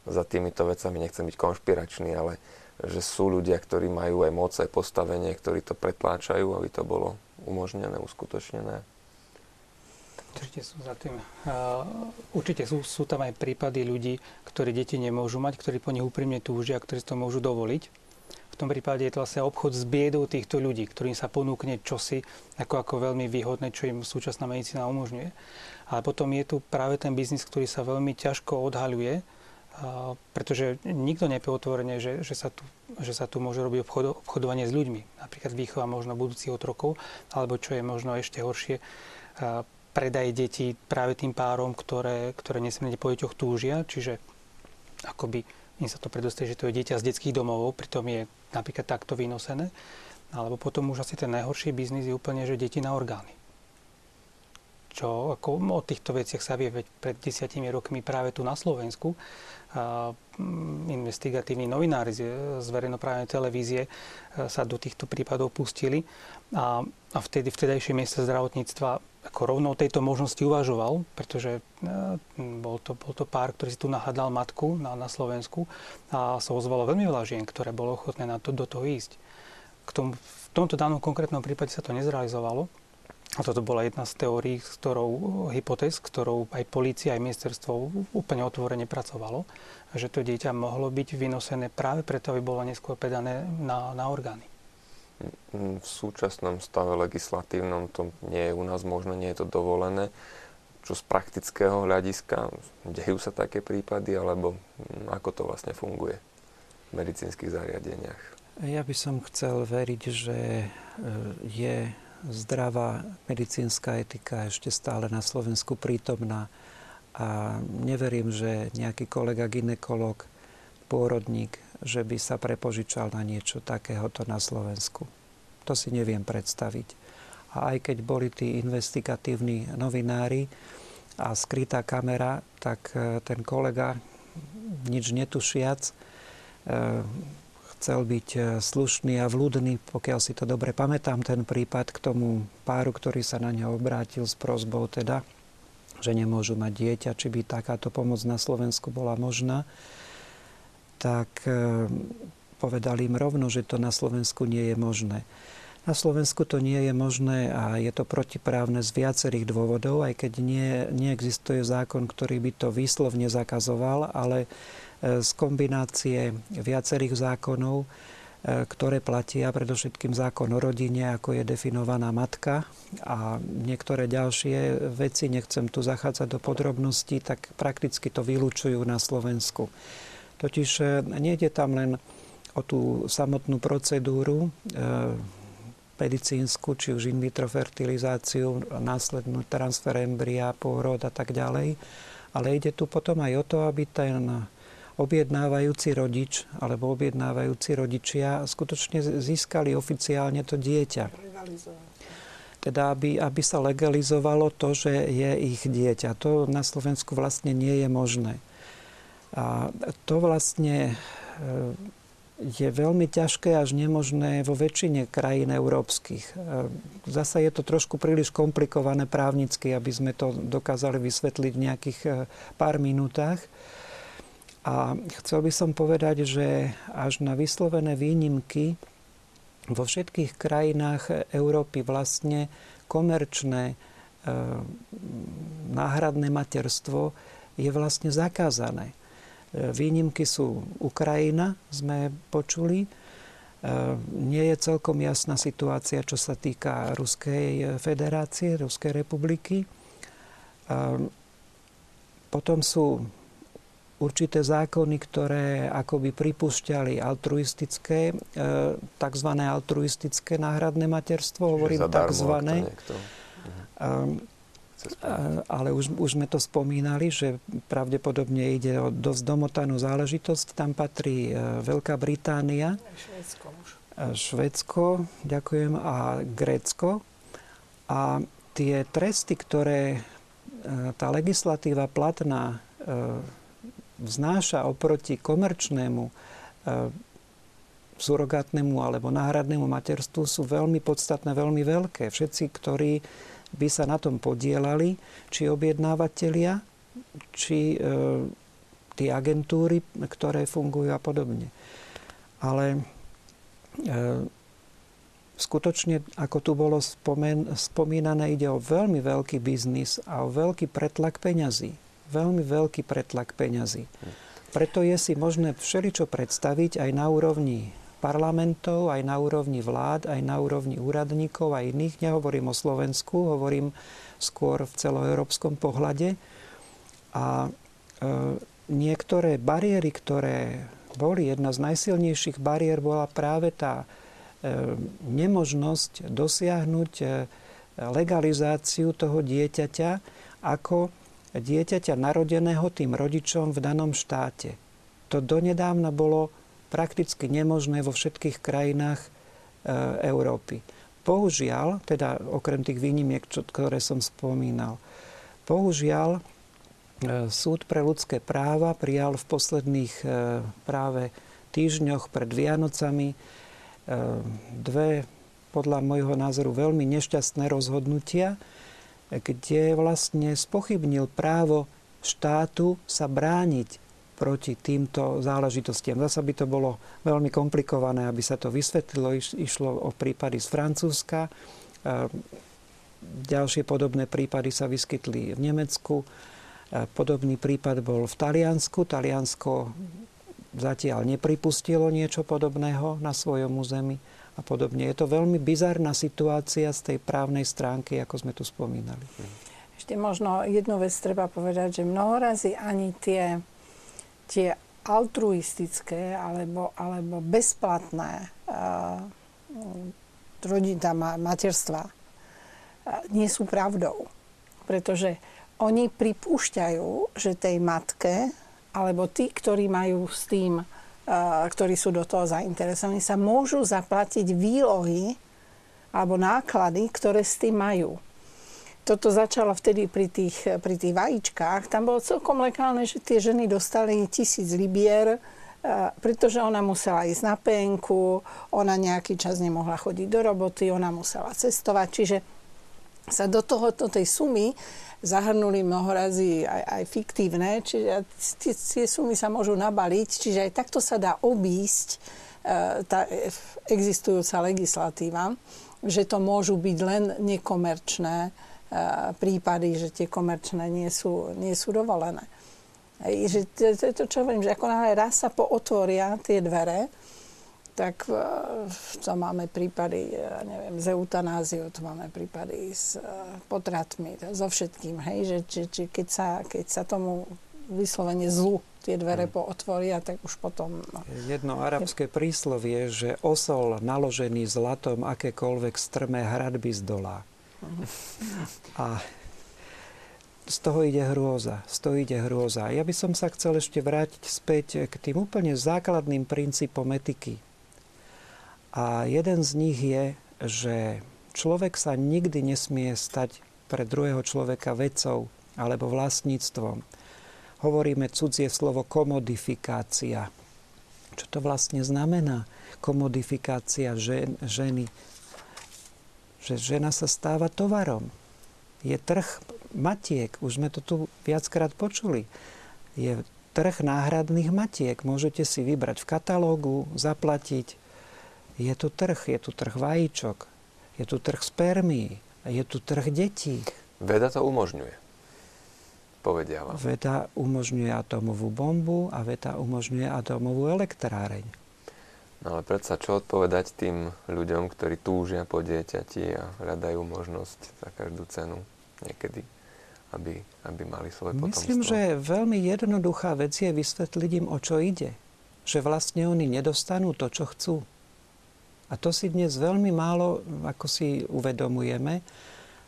Speaker 1: za týmito vecami nechcem byť konšpiračný, ale že sú ľudia, ktorí majú aj moc, aj postavenie, ktorí to pretláčajú, aby to bolo umožnené, uskutočnené.
Speaker 4: Určite sú za tým. Uh, určite sú, sú tam aj prípady ľudí, ktorí deti nemôžu mať, ktorí po nich úprimne túžia, ktorí si to môžu dovoliť. V tom prípade je to vlastne obchod s biedou týchto ľudí, ktorým sa ponúkne čosi ako, ako veľmi výhodné, čo im súčasná medicína umožňuje. Ale potom je tu práve ten biznis, ktorý sa veľmi ťažko odhaľuje, pretože nikto nepie otvorene, že, že, sa tu, že sa tu môže robiť obchod, obchodovanie s ľuďmi. Napríklad výchova možno budúcich otrokov, alebo čo je možno ešte horšie, predaj detí práve tým párom, ktoré, ktoré nesmierne po deťoch túžia, čiže akoby im sa to predostaje, že to je dieťa z detských domovov, pritom je napríklad takto vynosené. Alebo potom už asi ten najhorší biznis je úplne, že deti na orgány čo ako o týchto veciach sa vie pred desiatimi rokmi práve tu na Slovensku. A, mm, investigatívni novinári z, verejnoprávnej televízie e, sa do týchto prípadov pustili a, a vtedy vtedajšie mieste zdravotníctva ako rovno o tejto možnosti uvažoval, pretože e, bol to, bol to pár, ktorý si tu nahádal matku na, na Slovensku a sa ozvalo veľmi veľa žien, ktoré bolo ochotné na to, do toho ísť. K tomu, v tomto danom konkrétnom prípade sa to nezrealizovalo, a toto bola jedna z teórií, s ktorou, hypotéz, ktorou aj polícia, aj ministerstvo úplne otvorene pracovalo, že to dieťa mohlo byť vynosené práve preto, aby bolo neskôr pedané na, na orgány.
Speaker 1: V súčasnom stave legislatívnom to nie je u nás možno, nie je to dovolené. Čo z praktického hľadiska, dejú sa také prípady, alebo ako to vlastne funguje v medicínskych zariadeniach?
Speaker 3: Ja by som chcel veriť, že e, je zdravá medicínska etika ešte stále na Slovensku prítomná a neverím, že nejaký kolega ginekolog, pôrodník, že by sa prepožičal na niečo takéhoto na Slovensku. To si neviem predstaviť. A aj keď boli tí investigatívni novinári a skrytá kamera, tak e, ten kolega, nič netušiac, e, chcel byť e, slušný a vľúdny, pokiaľ si to dobre pamätám, ten prípad k tomu páru, ktorý sa na neho obrátil s prozbou teda, že nemôžu mať dieťa, či by takáto pomoc na Slovensku bola možná, tak e, povedali im rovno, že to na Slovensku nie je možné. Na Slovensku to nie je možné a je to protiprávne z viacerých dôvodov, aj keď nie, neexistuje zákon, ktorý by to výslovne zakazoval, ale z kombinácie viacerých zákonov, e, ktoré platia, predovšetkým zákon o rodine, ako je definovaná matka a niektoré ďalšie veci, nechcem tu zachádzať do podrobností, tak prakticky to vylúčujú na Slovensku. Totiž e, nejde tam len o tú samotnú procedúru, e, medicínsku, či už in vitro fertilizáciu, následnú transfer embria, pôrod a tak ďalej, ale ide tu potom aj o to, aby ten objednávajúci rodič alebo objednávajúci rodičia skutočne získali oficiálne to dieťa. Teda aby, aby sa legalizovalo to, že je ich dieťa. To na Slovensku vlastne nie je možné. A to vlastne e, je veľmi ťažké až nemožné vo väčšine krajín európskych. E, zasa je to trošku príliš komplikované právnicky, aby sme to dokázali vysvetliť v nejakých e, pár minútach. A chcel by som povedať, že až na vyslovené výnimky vo všetkých krajinách Európy vlastne komerčné e, náhradné materstvo je vlastne zakázané. E, výnimky sú Ukrajina, sme počuli. E, nie je celkom jasná situácia, čo sa týka Ruskej federácie, Ruskej republiky. E, potom sú určité zákony, ktoré akoby pripúšťali altruistické, e, tzv. altruistické náhradné materstvo, hovorím tzv. Um, ale už, už sme to spomínali, že pravdepodobne ide o dosť domotanú záležitosť. Tam patrí e, Veľká Británia,
Speaker 2: Švédsko,
Speaker 3: Švédsko, ďakujem, a Grécko. A tie tresty, ktoré tá legislatíva platná vznáša oproti komerčnému e, surogátnemu alebo náhradnému materstvu sú veľmi podstatné, veľmi veľké. Všetci, ktorí by sa na tom podielali, či objednávateľia, či e, tie agentúry, ktoré fungujú a podobne. Ale e, skutočne, ako tu bolo spomen, spomínané, ide o veľmi veľký biznis a o veľký pretlak peňazí veľmi veľký pretlak peňazí. Preto je si možné všeličo predstaviť aj na úrovni parlamentov, aj na úrovni vlád, aj na úrovni úradníkov a iných. Nehovorím o Slovensku, hovorím skôr v celoeurópskom pohľade. A e, niektoré bariéry, ktoré boli, jedna z najsilnejších bariér bola práve tá e, nemožnosť dosiahnuť e, legalizáciu toho dieťaťa ako dieťaťa narodeného tým rodičom v danom štáte. To donedávna bolo prakticky nemožné vo všetkých krajinách e, Európy. Bohužiaľ, teda okrem tých výnimiek, ktoré som spomínal, bohužiaľ e, súd pre ľudské práva prijal v posledných e, práve týždňoch pred Vianocami dve, podľa môjho názoru, veľmi nešťastné rozhodnutia, kde vlastne spochybnil právo štátu sa brániť proti týmto záležitostiam. Zasa by to bolo veľmi komplikované, aby sa to vysvetlilo. Išlo o prípady z Francúzska. Ďalšie podobné prípady sa vyskytli v Nemecku. Podobný prípad bol v Taliansku. Taliansko zatiaľ nepripustilo niečo podobného na svojom území a podobne. Je to veľmi bizarná situácia z tej právnej stránky, ako sme tu spomínali.
Speaker 2: Ešte možno jednu vec treba povedať, že mnohorazí ani tie, tie altruistické alebo, alebo bezplatné uh, rodina, materstva uh, nie sú pravdou. Pretože oni pripúšťajú, že tej matke alebo tí, ktorí majú s tým ktorí sú do toho zainteresovaní, sa môžu zaplatiť výlohy alebo náklady, ktoré s tým majú. Toto začalo vtedy pri tých, pri tých vajíčkách. Tam bolo celkom legálne, že tie ženy dostali tisíc libier, pretože ona musela ísť na penku, ona nejaký čas nemohla chodiť do roboty, ona musela cestovať. Čiže sa do tohoto tej sumy zahrnuli mnohorazí aj, aj fiktívne, čiže tie, sumy sa môžu nabaliť, čiže aj takto sa dá obísť e, tá existujúca legislatíva, že to môžu byť len nekomerčné e, prípady, že tie komerčné nie sú, nie sú dovolené. Že to, to, to, čo hovorím, že ako náhle raz sa pootvoria tie dvere, tak to máme prípady, ja neviem, z eutanáziou, to máme prípady s e, potratmi, so všetkým, hej, že či, či keď, sa, keď sa tomu vyslovene zlu tie dvere hmm. pootvoria, tak už potom... No.
Speaker 3: Jedno arabské príslovie, že osol naložený zlatom akékoľvek strmé hradby zdolá. Hmm. A z toho ide hrôza. Z toho ide hrôza. Ja by som sa chcel ešte vrátiť späť k tým úplne základným princípom etiky a jeden z nich je, že človek sa nikdy nesmie stať pre druhého človeka vecou alebo vlastníctvom. Hovoríme cudzie slovo komodifikácia. Čo to vlastne znamená? Komodifikácia žen, ženy. Že žena sa stáva tovarom. Je trh matiek. Už sme to tu viackrát počuli. Je trh náhradných matiek. Môžete si vybrať v katalógu, zaplatiť je tu trh, je tu trh vajíčok, je tu trh spermí, je tu trh detí.
Speaker 1: Veda to umožňuje, povedia vám.
Speaker 3: Veda umožňuje atomovú bombu a veda umožňuje atomovú elektráreň.
Speaker 1: No ale predsa čo odpovedať tým ľuďom, ktorí túžia po dieťati a hľadajú možnosť za každú cenu niekedy, aby, aby mali svoje potomstvo?
Speaker 3: Myslím, že veľmi jednoduchá vec je vysvetliť im, o čo ide. Že vlastne oni nedostanú to, čo chcú. A to si dnes veľmi málo, ako si uvedomujeme,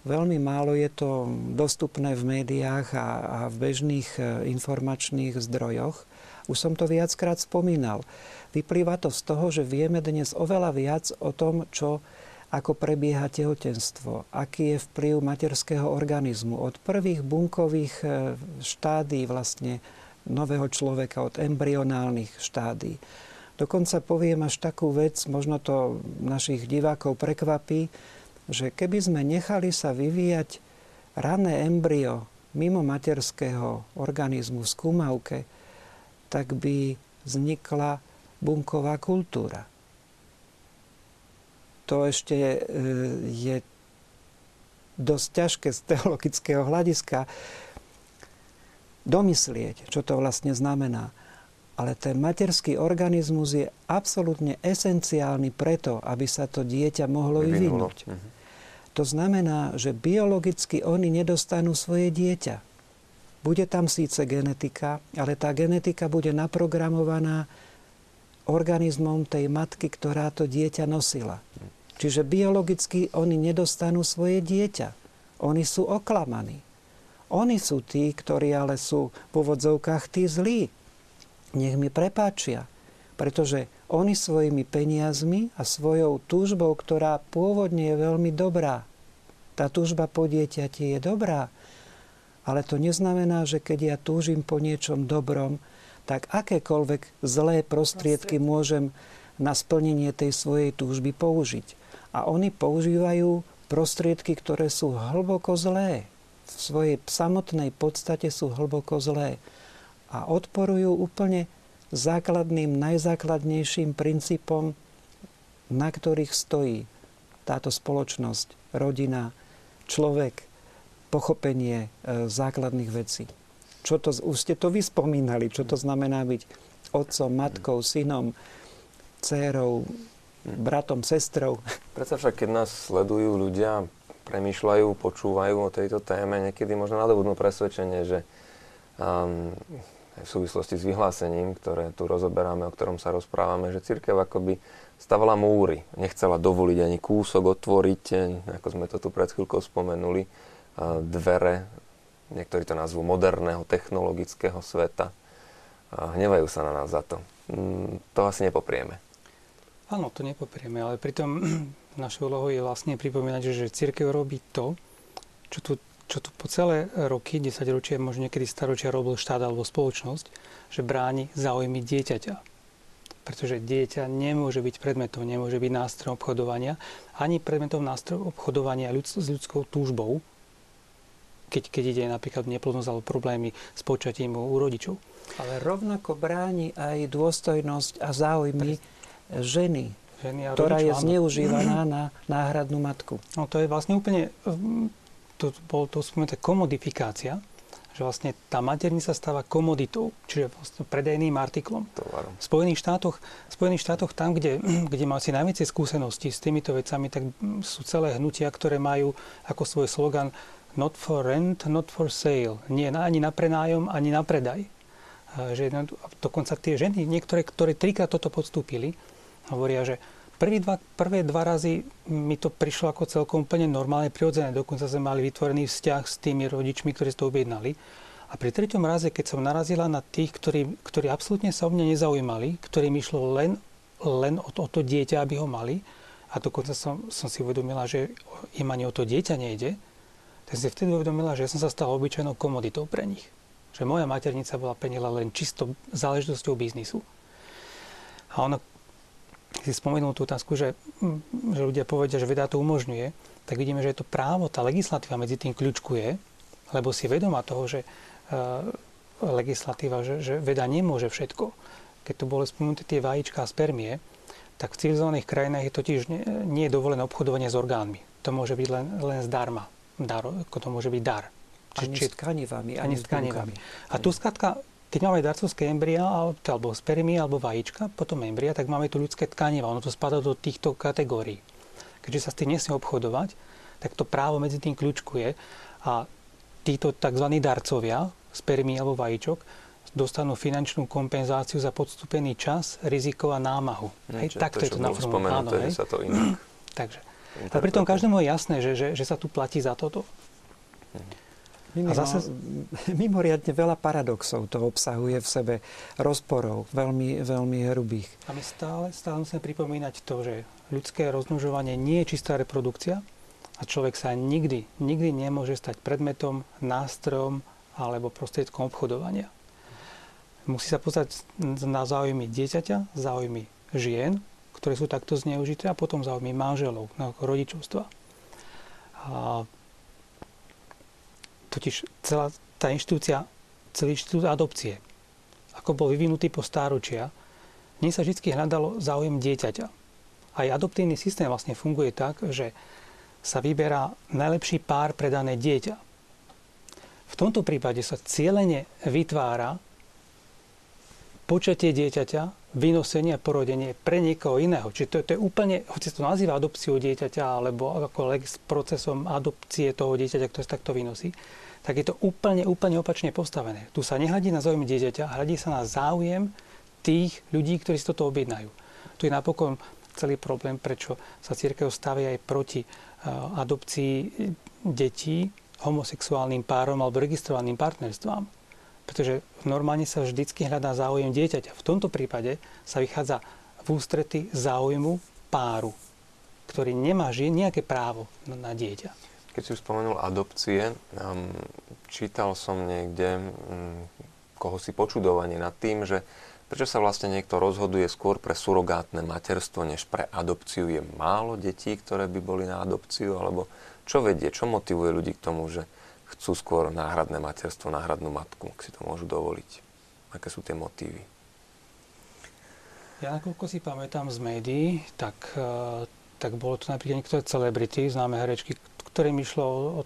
Speaker 3: veľmi málo je to dostupné v médiách a, a v bežných e, informačných zdrojoch. Už som to viackrát spomínal. Vyplýva to z toho, že vieme dnes oveľa viac o tom, čo ako prebieha tehotenstvo, aký je vplyv materského organizmu od prvých bunkových e, štádí vlastne nového človeka, od embryonálnych štádí Dokonca poviem až takú vec, možno to našich divákov prekvapí, že keby sme nechali sa vyvíjať rané embryo mimo materského organizmu v skúmavke, tak by vznikla bunková kultúra. To ešte je, je dosť ťažké z teologického hľadiska domyslieť, čo to vlastne znamená ale ten materský organizmus je absolútne esenciálny preto, aby sa to dieťa mohlo vyvinúť. Mhm. To znamená, že biologicky oni nedostanú svoje dieťa. Bude tam síce genetika, ale tá genetika bude naprogramovaná organizmom tej matky, ktorá to dieťa nosila. Čiže biologicky oni nedostanú svoje dieťa. Oni sú oklamaní. Oni sú tí, ktorí ale sú v úvodzovkách tí zlí. Nech mi prepáčia. Pretože oni svojimi peniazmi a svojou túžbou, ktorá pôvodne je veľmi dobrá, tá túžba po dieťati je dobrá, ale to neznamená, že keď ja túžim po niečom dobrom, tak akékoľvek zlé prostriedky môžem na splnenie tej svojej túžby použiť. A oni používajú prostriedky, ktoré sú hlboko zlé. V svojej samotnej podstate sú hlboko zlé. A odporujú úplne základným, najzákladnejším princípom, na ktorých stojí táto spoločnosť, rodina, človek, pochopenie e, základných vecí. Čo to, už ste to vyspomínali, čo to znamená byť otcom, matkou, synom, dcérou, bratom, sestrou.
Speaker 1: Predsa však, keď nás sledujú ľudia, premýšľajú, počúvajú o tejto téme, niekedy možno nadobudnú presvedčenie, že um, v súvislosti s vyhlásením, ktoré tu rozoberáme, o ktorom sa rozprávame, že církev akoby stavala múry, nechcela dovoliť ani kúsok otvoriť, ako sme to tu pred chvíľkou spomenuli, dvere, niektorí to nazvú moderného technologického sveta. Hnevajú sa na nás za to. Mm, to asi nepoprieme.
Speaker 4: Áno, to nepoprieme, ale pritom <clears throat> našou úlohou je vlastne pripomínať, že církev robí to, čo tu, čo tu po celé roky, 10 ročia, možno niekedy staročia robil štát alebo spoločnosť, že bráni záujmy dieťaťa. Pretože dieťa nemôže byť predmetom, nemôže byť nástrojom obchodovania, ani predmetom nástrojom obchodovania ľud, s ľudskou túžbou, keď, keď ide napríklad neplodnosť alebo problémy s počatím u rodičov.
Speaker 3: Ale rovnako bráni aj dôstojnosť a záujmy Pre ženy, ženy a ktorá rodičov, je zneužívaná na náhradnú matku.
Speaker 4: No to je vlastne úplne, to bolo to spomenuté komodifikácia, že vlastne tá maternica stáva komoditou, čiže vlastne predajným artiklom. Tovarom. V Spojených štátoch, v Spojených štátoch tam, kde, <clears throat> kde má asi najväčšie skúsenosti s týmito vecami, tak sú celé hnutia, ktoré majú ako svoj slogan not for rent, not for sale. Nie ani na prenájom, ani na predaj. Že dokonca tie ženy, niektoré, ktoré trikrát toto podstúpili, hovoria, že prvý dva, prvé dva razy mi to prišlo ako celkom úplne normálne, prirodzené. Dokonca sme mali vytvorený vzťah s tými rodičmi, ktorí to objednali. A pri treťom raze, keď som narazila na tých, ktorí, ktorí absolútne sa o mňa nezaujímali, ktorým išlo len, len o, to, o to dieťa, aby ho mali, a dokonca som, som si uvedomila, že im ani o to dieťa nejde, tak si vtedy uvedomila, že som sa stala obyčajnou komoditou pre nich. Že moja maternica bola pre nich len čisto záležitosťou biznisu. A si spomenul tú otázku, že, mm, že ľudia povedia, že veda to umožňuje, tak vidíme, že je to právo, tá legislatíva medzi tým kľúčkuje, lebo si vedomá toho, že uh, legislatíva, že, že veda nemôže všetko. Keď tu boli spomenuté tie vajíčka a spermie, tak v civilizovaných krajinách je totiž nie, nie je dovolené obchodovanie s orgánmi. To môže byť len, len zdarma. Dar, to môže byť dar.
Speaker 3: Či, ani či, s tkanivami.
Speaker 4: Ani, ani s tkanivami. A tu skladka keď máme darcovské embria, alebo spermie, alebo vajíčka, potom embria, tak máme tu ľudské tkaniva. Ono to spadá do týchto kategórií. Keďže sa s tým nesmie obchodovať, tak to právo medzi tým kľúčkuje a títo tzv. darcovia, spermí alebo vajíčok, dostanú finančnú kompenzáciu za podstupený čas, riziko a námahu.
Speaker 1: Hm, hej, takto je to naformulované. sa to inak. <clears throat>
Speaker 4: Takže. A pritom každému je jasné, že, že, že sa tu platí za toto.
Speaker 3: Hm. Mimo, a zase <laughs> mimoriadne veľa paradoxov to obsahuje v sebe, rozporov, veľmi, veľmi hrubých.
Speaker 4: A my stále, stále musíme pripomínať to, že ľudské rozmnožovanie nie je čistá reprodukcia a človek sa nikdy, nikdy nemôže stať predmetom, nástrojom alebo prostriedkom obchodovania. Musí sa pozrieť na záujmy dieťaťa, záujmy žien, ktoré sú takto zneužité a potom záujmy manželov, rodičovstva. A Totiž celá tá inštitúcia, celý inštitút adopcie, ako bol vyvinutý po stáročia, nie sa vždy hľadalo záujem dieťaťa. Aj adoptívny systém vlastne funguje tak, že sa vyberá najlepší pár pre dané dieťa. V tomto prípade sa cieľene vytvára počatie dieťaťa vynosenie a porodenie pre niekoho iného. Čiže to, to je úplne, hoci to nazýva adopciou dieťaťa alebo akokoľvek s procesom adopcie toho dieťaťa, ktoré sa takto vynosí, tak je to úplne, úplne opačne postavené. Tu sa nehľadí na záujem dieťaťa, hľadí sa na záujem tých ľudí, ktorí si toto objednajú. Tu je napokon celý problém, prečo sa církev stavia aj proti uh, adopcii detí homosexuálnym párom alebo registrovaným partnerstvám. Pretože normálne sa vždycky hľadá záujem dieťaťa. V tomto prípade sa vychádza v ústrety záujmu páru, ktorý nemá nejaké právo na, na dieťa.
Speaker 1: Keď si už spomenul adopcie, um, čítal som niekde um, koho si počudovanie nad tým, že prečo sa vlastne niekto rozhoduje skôr pre surogátne materstvo, než pre adopciu. Je málo detí, ktoré by boli na adopciu, alebo čo vedie, čo motivuje ľudí k tomu, že chcú skôr náhradné materstvo, náhradnú matku, ak si to môžu dovoliť. Aké sú tie motívy?
Speaker 4: Ja nakoľko si pamätám z médií, tak, eh, tak bolo to napríklad niektoré celebrity, známe herečky, ktorým išlo o, o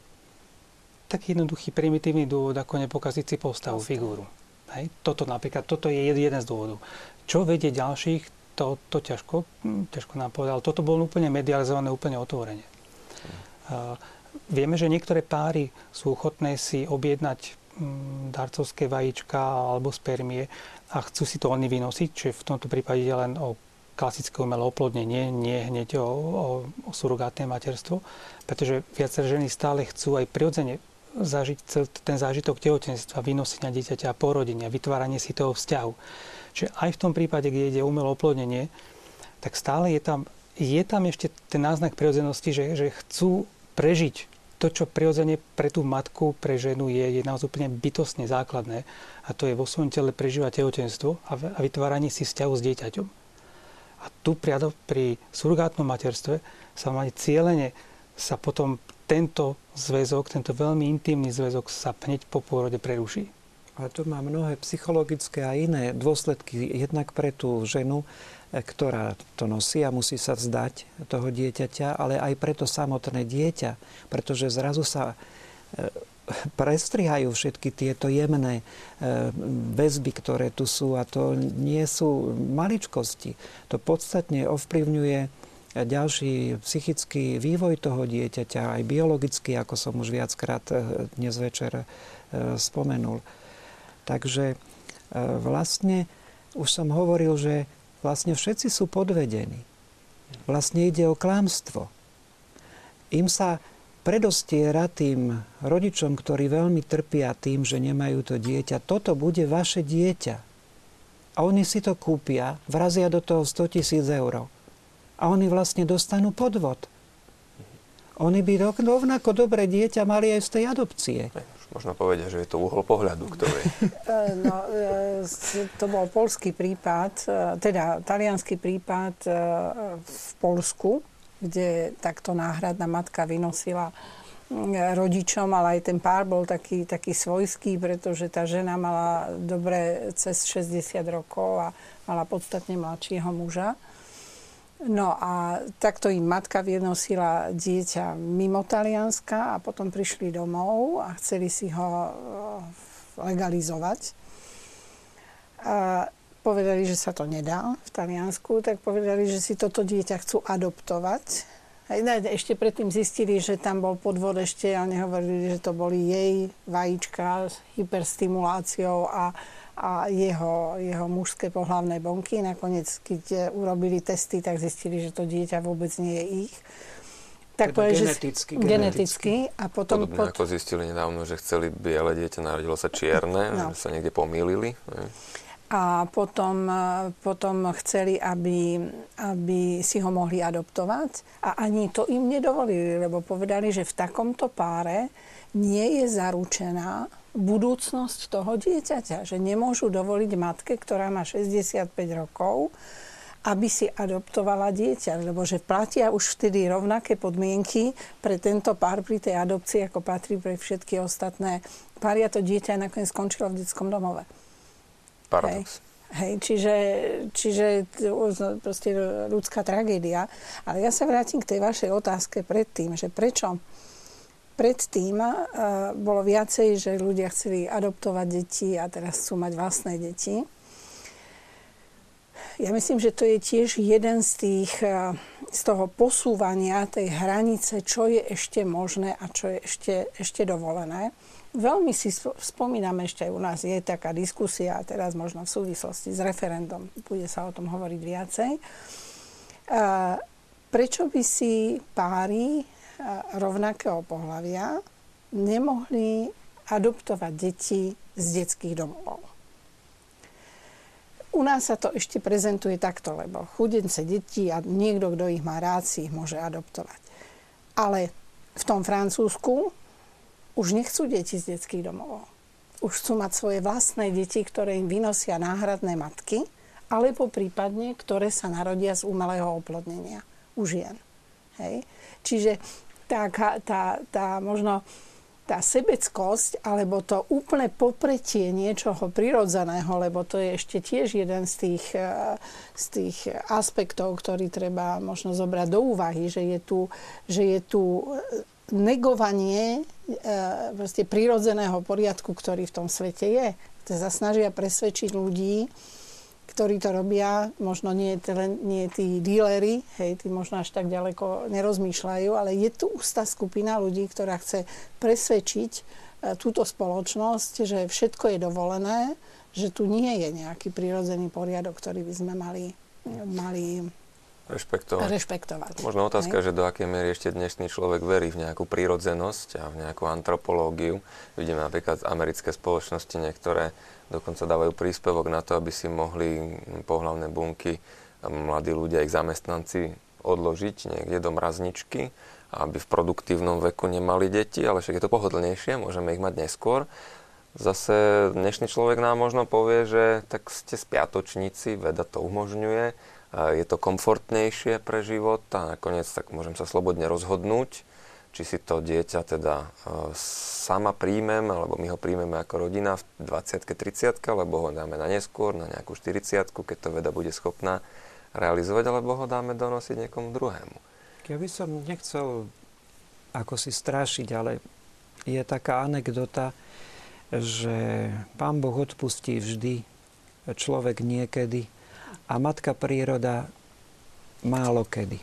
Speaker 4: taký jednoduchý, primitívny dôvod, ako nepokaziť si postavu, figúru. Hej? Toto napríklad, toto je jeden z dôvodov. Čo vedie ďalších, to, to ťažko, hm, ťažko nám povedal. Toto bolo úplne medializované, úplne otvorene. Uh, Vieme, že niektoré páry sú ochotné si objednať mm, darcovské vajíčka alebo spermie a chcú si to oni vynosiť, čiže v tomto prípade je len o klasické umelé oplodnenie, nie hneď o, o, o surogátne materstvo, pretože viaceré ženy stále chcú aj prirodzene zažiť ten zážitok tehotenstva, vynosenia dieťaťa porodenia, vytváranie si toho vzťahu. Čiže aj v tom prípade, kde ide umelé oplodnenie, tak stále je tam, je tam ešte ten náznak prirodzenosti, že, že chcú prežiť to, čo prirodzene pre tú matku, pre ženu je, je naozaj úplne bytostne základné a to je vo svojom tele prežívať tehotenstvo a, a vytváranie si vzťahu s dieťaťom. A tu pri, pri surgátnom materstve sa mať cieľene sa potom tento zväzok, tento veľmi intimný zväzok sa hneď po pôrode preruší.
Speaker 3: Ale to má mnohé psychologické a iné dôsledky, jednak pre tú ženu, ktorá to nosí a musí sa vzdať toho dieťaťa, ale aj preto samotné dieťa, pretože zrazu sa e, prestrihajú všetky tieto jemné e, väzby, ktoré tu sú a to nie sú maličkosti. To podstatne ovplyvňuje ďalší psychický vývoj toho dieťaťa, aj biologický, ako som už viackrát e, dnes večer spomenul. Takže vlastne už som hovoril, že vlastne všetci sú podvedení. Vlastne ide o klamstvo. Im sa predostiera tým rodičom, ktorí veľmi trpia tým, že nemajú to dieťa, toto bude vaše dieťa. A oni si to kúpia, vrazia do toho 100 tisíc eur. A oni vlastne dostanú podvod. Oni by rovnako dobré dieťa mali aj z tej adopcie.
Speaker 1: Možno povedať, že je to uhol pohľadu, ktorý... <laughs>
Speaker 2: E, no, e, to bol polský prípad, e, teda talianský prípad v Polsku, kde takto náhradná matka vynosila rodičom, ale aj ten pár bol taký, taký svojský, pretože tá žena mala dobre cez 60 rokov a mala podstatne mladšieho muža. No a takto im matka vynosila dieťa mimo Talianska a potom prišli domov a chceli si ho eh, legalizovať. A povedali, že sa to nedá v Taliansku, tak povedali, že si toto dieťa chcú adoptovať. A ešte predtým zistili, že tam bol podvod ešte, ale nehovorili, že to boli jej vajíčka s hyperstimuláciou a a jeho, jeho mužské pohlavné bonky. Nakoniec, keď e, urobili testy, tak zistili, že to dieťa vôbec nie je ich.
Speaker 3: Tak teda povedali, geneticky,
Speaker 2: že, geneticky. A potom,
Speaker 1: Podobne pot... ako zistili nedávno, že chceli biele dieťa, narodilo sa čierne, no. že sa niekde pomýlili.
Speaker 2: A potom, e, potom chceli, aby, aby si ho mohli adoptovať. A ani to im nedovolili, lebo povedali, že v takomto páre nie je zaručená budúcnosť toho dieťaťa. Že nemôžu dovoliť matke, ktorá má 65 rokov, aby si adoptovala dieťa, lebo že platia už vtedy rovnaké podmienky pre tento pár pri tej adopcii, ako patrí pre všetky ostatné páry a to dieťa nakoniec skončilo v detskom domove.
Speaker 1: Paradox.
Speaker 2: Hej. Hej, čiže, čiže proste ľudská tragédia. Ale ja sa vrátim k tej vašej otázke predtým, že prečo Predtým bolo viacej, že ľudia chceli adoptovať deti a teraz chcú mať vlastné deti. ja myslím, že to je tiež jeden z tých, z toho posúvania tej hranice, čo je ešte možné a čo je ešte, ešte dovolené. Veľmi si spomíname, ešte aj u nás je taká diskusia, teraz možno v súvislosti s referendum, bude sa o tom hovoriť viacej. Prečo by si páry rovnakého pohľavia nemohli adoptovať deti z detských domov? U nás sa to ešte prezentuje takto, lebo chudence deti a niekto, kto ich má rád, si ich môže adoptovať. Ale v tom Francúzsku už nechcú deti z detských domov. Už chcú mať svoje vlastné deti, ktoré im vynosia náhradné matky, alebo prípadne, ktoré sa narodia z umelého oplodnenia u žien. Hej? Čiže tá, tá, tá možno tá sebeckosť alebo to úplne popretie niečoho prirodzeného, lebo to je ešte tiež jeden z tých, eh, z tých aspektov, ktorý treba možno zobrať do úvahy, že je tu, že je tu negovanie e, prirodzeného poriadku, ktorý v tom svete je. Sa snažia presvedčiť ľudí, ktorí to robia, možno nie, len, nie tí dílery, hej, tí možno až tak ďaleko nerozmýšľajú, ale je tu ústa skupina ľudí, ktorá chce presvedčiť e, túto spoločnosť, že všetko je dovolené, že tu nie je nejaký prírodzený poriadok, ktorý by sme mali, mali
Speaker 1: rešpektovať.
Speaker 2: rešpektovať.
Speaker 1: Možno otázka, hej? že do akej miery ešte dnešný človek verí v nejakú prírodzenosť a v nejakú antropológiu. Vidíme napríklad americké spoločnosti, niektoré dokonca dávajú príspevok na to, aby si mohli pohlavné bunky mladí ľudia, ich zamestnanci odložiť niekde do mrazničky, aby v produktívnom veku nemali deti, ale však je to pohodlnejšie, môžeme ich mať neskôr. Zase dnešný človek nám možno povie, že tak ste spiatočníci, veda to umožňuje, je to komfortnejšie pre život a nakoniec tak môžem sa slobodne rozhodnúť, či si to dieťa teda e, sama príjmem, alebo my ho príjmeme ako rodina v 20 30 alebo ho dáme na neskôr, na nejakú 40 keď to veda bude schopná realizovať, alebo ho dáme donosiť niekomu druhému.
Speaker 3: Ja by som nechcel ako si strašiť, ale je taká anekdota, že pán Boh odpustí vždy, človek niekedy a matka príroda málo kedy.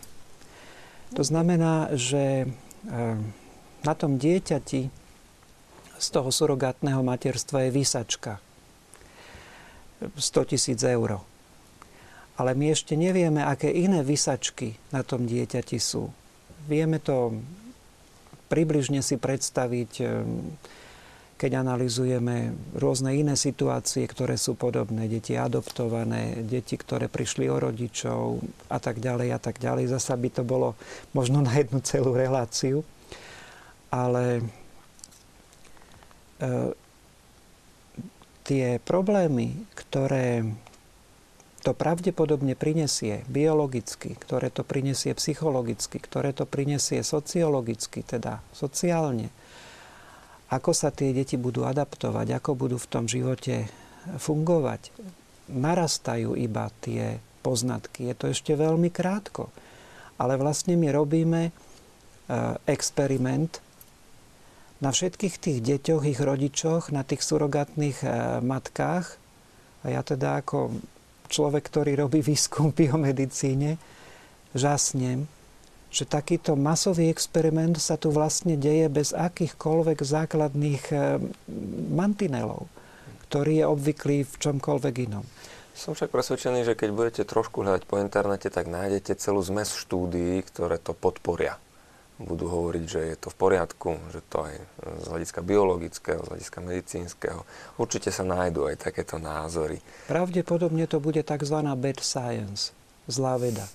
Speaker 3: To znamená, že na tom dieťati z toho surogátneho materstva je výsačka. 100 tisíc eur. Ale my ešte nevieme, aké iné vysačky na tom dieťati sú. Vieme to približne si predstaviť e, keď analizujeme rôzne iné situácie, ktoré sú podobné, deti adoptované, deti, ktoré prišli o rodičov a tak ďalej a tak ďalej. Zasa by to bolo možno na jednu celú reláciu. Ale e, tie problémy, ktoré to pravdepodobne prinesie biologicky, ktoré to prinesie psychologicky, ktoré to prinesie sociologicky, teda sociálne, ako sa tie deti budú adaptovať, ako budú v tom živote fungovať. Narastajú iba tie poznatky. Je to ešte veľmi krátko. Ale vlastne my robíme e, experiment na všetkých tých deťoch, ich rodičoch, na tých surogátnych e, matkách. A ja teda ako človek, ktorý robí výskum v biomedicíne, žasnem, že takýto masový experiment sa tu vlastne deje bez akýchkoľvek základných eh, mantinelov, ktorý je obvyklý v čomkoľvek inom.
Speaker 1: Som však presvedčený, že keď budete trošku hľadať po internete, tak nájdete celú zmes štúdií, ktoré to podporia. Budú hovoriť, že je to v poriadku, že to aj z hľadiska biologického, z hľadiska medicínskeho. Určite sa nájdú aj takéto názory.
Speaker 3: Pravdepodobne to bude tzv. bad science, zlá veda.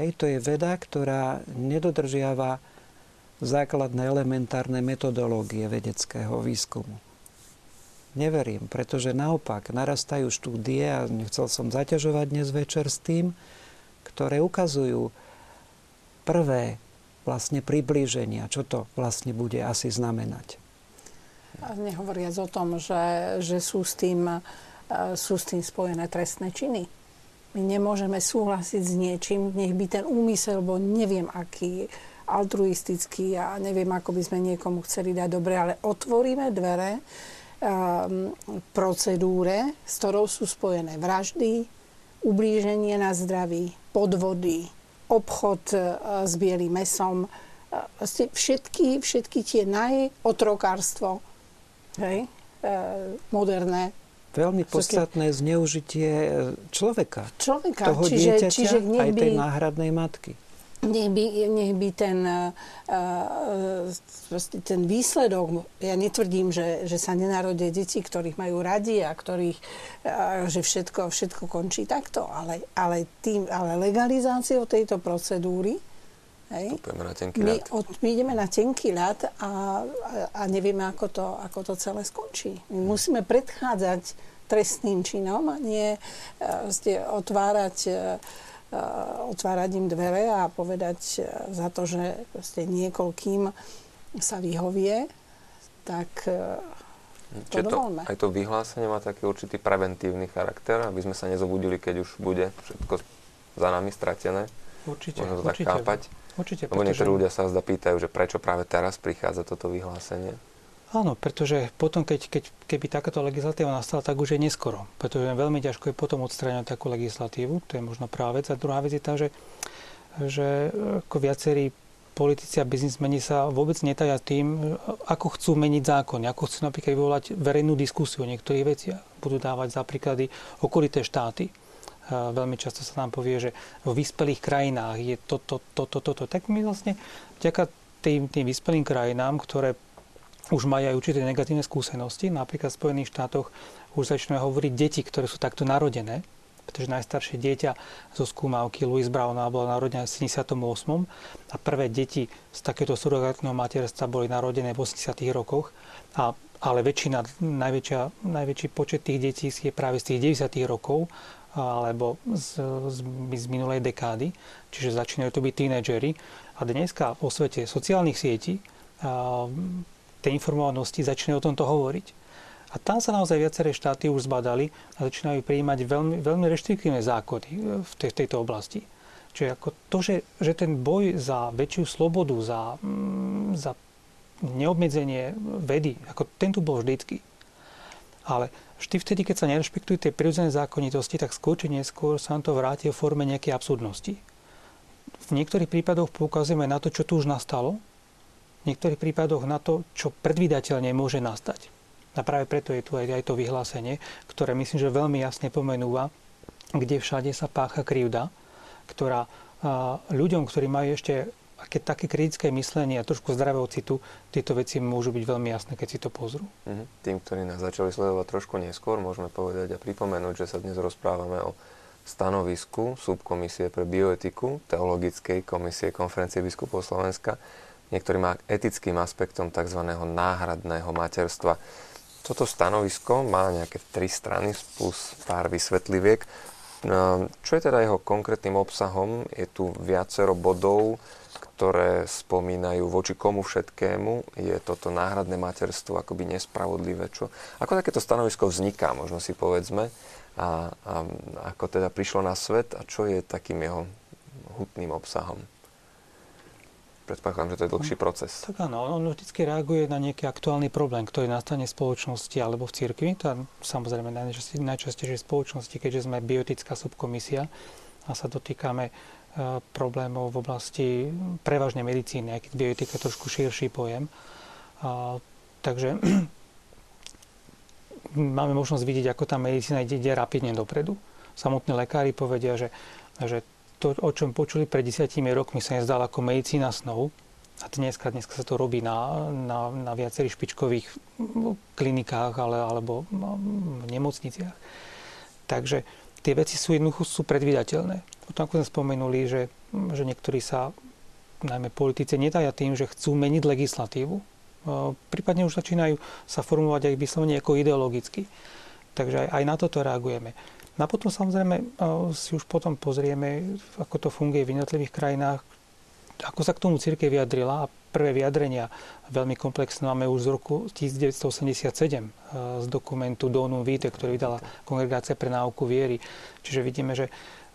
Speaker 3: Hej, to je veda, ktorá nedodržiava základné elementárne metodológie vedeckého výskumu. Neverím, pretože naopak narastajú štúdie, a nechcel som zaťažovať dnes večer s tým, ktoré ukazujú prvé vlastne priblíženia, čo to vlastne bude asi znamenať.
Speaker 2: A nehovoriac o tom, že, že sú, s tým, e, sú s tým spojené trestné činy. My nemôžeme súhlasiť s niečím, nech by ten úmysel bol neviem aký, altruistický a neviem, ako by sme niekomu chceli dať dobre, ale otvoríme dvere um, procedúre, s ktorou sú spojené vraždy, ublíženie na zdraví, podvody, obchod e, s bielým mesom, e, všetky, všetky tie najotrokárstvo, hej, e, moderné.
Speaker 3: Veľmi podstatné zneužitie človeka.
Speaker 2: Človeka,
Speaker 3: toho
Speaker 2: čiže,
Speaker 3: dieťaťa,
Speaker 2: čiže
Speaker 3: aj tej náhradnej matky
Speaker 2: nech by, nech by ten, uh, ten výsledok, ja netvrdím, že, že sa nenarodia deti, ktorých majú radi a ktorých, že všetko, všetko končí takto, ale, ale, tým, ale legalizáciou tejto procedúry
Speaker 1: Hej. Na tenký my,
Speaker 2: od, my ideme na tenký ľad a, a, a nevieme, ako to, ako to celé skončí. My musíme predchádzať trestným činom a nie uh, otvárať uh, Eh, otvárať im dvere a povedať za to, že niekoľkým sa vyhovie, tak to.
Speaker 1: To, aj to vyhlásenie má taký určitý preventívny charakter, aby sme sa nezobudili, keď už bude všetko za nami stratené.
Speaker 4: Určite.
Speaker 1: Možno to
Speaker 4: určite,
Speaker 1: tak chápať.
Speaker 4: Určite.
Speaker 1: Lebo niektorí ľudia sa zda pýtajú, že prečo práve teraz prichádza toto vyhlásenie.
Speaker 4: Áno, pretože potom, keď, keď, keby takáto legislatíva nastala, tak už je neskoro. Pretože veľmi ťažko je potom odstráňať takú legislatívu. To je možno prvá vec. A druhá vec je tá, že, že ako viacerí politici a biznismeni sa vôbec netajia tým, ako chcú meniť zákony, ako chcú napríklad vyvolať verejnú diskusiu o niektorých veciach. Budú dávať za príklady okolité štáty. Veľmi často sa nám povie, že v vyspelých krajinách je toto, toto, toto. To. Tak my vlastne vďaka tým, tým vyspelým krajinám, ktoré už majú aj určité negatívne skúsenosti. Napríklad v Spojených štátoch už začnú hovoriť deti, ktoré sú takto narodené, pretože najstaršie dieťa zo skúmavky Louis Browna bolo narodené v 78. a prvé deti z takéto surogátneho materstva boli narodené v 80. rokoch. A, ale väčšina, najväčšia, najväčší počet tých detí je práve z tých 90. rokov alebo z, z, z minulej dekády, čiže začínajú to byť tínedžery. A dneska vo svete sociálnych sietí tej informovanosti začne o tomto hovoriť. A tam sa naozaj viaceré štáty už zbadali a začínajú prijímať veľmi, veľmi reštriktívne zákony e, v tej, tejto oblasti. Čiže ako to, že, že ten boj za väčšiu slobodu, za, mm, za neobmedzenie vedy, ako ten tu bol vždycky. Ale vždy vtedy, keď sa nerešpektujú tie prirodzené zákonitosti, tak skôr či neskôr sa nám to vráti v forme nejakej absurdnosti. V niektorých prípadoch poukazujeme na to, čo tu už nastalo, v niektorých prípadoch na to, čo predvídateľne môže nastať. A práve preto je tu aj, aj to vyhlásenie, ktoré myslím, že veľmi jasne pomenúva, kde všade sa pácha krivda, ktorá ľuďom, ktorí majú ešte keď také kritické myslenie a trošku zdravého citu, tieto veci môžu byť veľmi jasné, keď si to pozrú.
Speaker 1: Mhm. Tým, ktorí nás začali sledovať trošku neskôr, môžeme povedať a pripomenúť, že sa dnes rozprávame o stanovisku subkomisie pre bioetiku Teologickej komisie konferencie biskupov Slovenska niektorým etickým aspektom tzv. náhradného materstva. Toto stanovisko má nejaké tri strany plus pár vysvetliviek. No, čo je teda jeho konkrétnym obsahom? Je tu viacero bodov, ktoré spomínajú voči komu všetkému je toto náhradné materstvo akoby nespravodlivé. Čo, ako takéto stanovisko vzniká, možno si povedzme, a, a ako teda prišlo na svet a čo je takým jeho hutným obsahom? Predpokladám, že to je dlhší proces.
Speaker 4: Tak áno, on vždy reaguje na nejaký aktuálny problém, ktorý nastane v spoločnosti alebo v cirkvi. To samozrejme najčastejšie, v spoločnosti, keďže sme biotická subkomisia a sa dotýkame problémov v oblasti prevažne medicíny, aj keď biotika je trošku širší pojem. A, takže <clears throat> máme možnosť vidieť, ako tá medicína ide, ide rapidne dopredu. Samotní lekári povedia, že, že to, o čom počuli pred desiatimi rokmi, sa nezdalo ako medicína snov. A dneska, dneska sa to robí na, na, na viacerých špičkových klinikách ale, alebo v nemocniciach. Takže tie veci sú jednoducho sú predvydateľné. Potom ako sme spomenuli, že, že niektorí sa, najmä politici, nedaja tým, že chcú meniť legislatívu. Prípadne už začínajú sa formovať aj vyslovene ako ideologicky. Takže aj, aj na toto reagujeme. No a potom samozrejme si už potom pozrieme, ako to funguje v jednotlivých krajinách, ako sa k tomu církev vyjadrila a prvé vyjadrenia veľmi komplexné máme už z roku 1987 z dokumentu Donum Vitae, ktorý vydala Kongregácia pre náuku viery. Čiže vidíme, že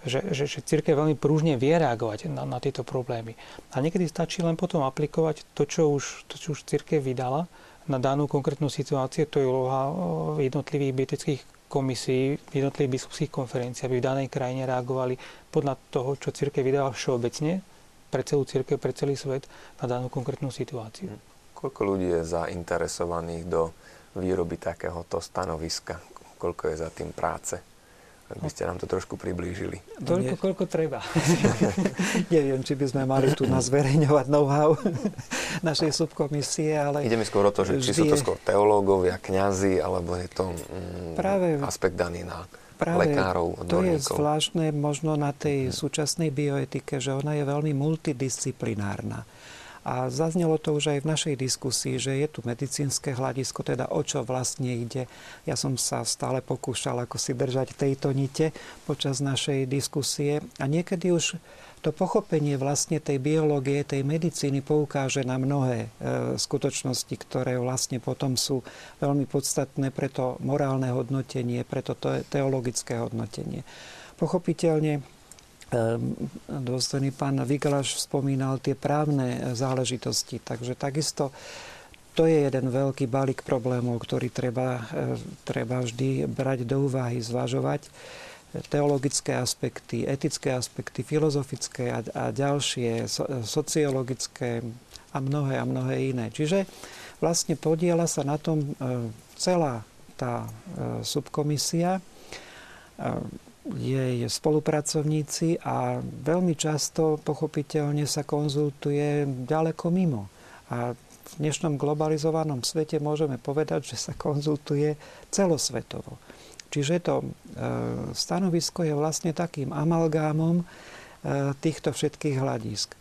Speaker 4: že, že, že církev veľmi prúžne vie reagovať na, na tieto problémy. A niekedy stačí len potom aplikovať to, čo už, to, čo už církev vydala na danú konkrétnu situáciu, to je úloha jednotlivých bietických subkomisí jednotlivých biskupských konferencií, aby v danej krajine reagovali podľa toho, čo církev vydáva všeobecne pre celú církev, pre celý svet na danú konkrétnu situáciu.
Speaker 1: Koľko ľudí je zainteresovaných do výroby takéhoto stanoviska? Koľko je za tým práce? Ak by ste nám to trošku priblížili.
Speaker 4: Toľko, koľko treba. <laughs>
Speaker 3: Neviem, či by sme mali tu na zverejňovať know-how <laughs> našej subkomisie, ale...
Speaker 1: Ide mi skôr o to, že či sú to skôr teológovia, kňazi, alebo je to mm, práve, aspekt daný na práve lekárov,
Speaker 3: odborníkov. To je zvláštne možno na tej hmm. súčasnej bioetike, že ona je veľmi multidisciplinárna. A zaznelo to už aj v našej diskusii, že je tu medicínske hľadisko, teda o čo vlastne ide. Ja som sa stále pokúšal ako si držať tejto nite počas našej diskusie a niekedy už to pochopenie vlastne tej biológie, tej medicíny poukáže na mnohé e, skutočnosti, ktoré vlastne potom sú veľmi podstatné pre to morálne hodnotenie, pre to teologické hodnotenie. Pochopiteľne Ehm, dôstojný pán Vigalaš spomínal tie právne záležitosti. Takže takisto to je jeden veľký balík problémov, ktorý treba, treba vždy brať do úvahy, zvažovať. Teologické aspekty, etické aspekty, filozofické a, a ďalšie, so, sociologické a mnohé a mnohé iné. Čiže vlastne podiela sa na tom ehm, celá tá subkomisia jej spolupracovníci a veľmi často pochopiteľne sa konzultuje ďaleko mimo. A v dnešnom globalizovanom svete môžeme povedať, že sa konzultuje celosvetovo. Čiže to e, stanovisko je vlastne takým amalgámom e, týchto všetkých hľadisk.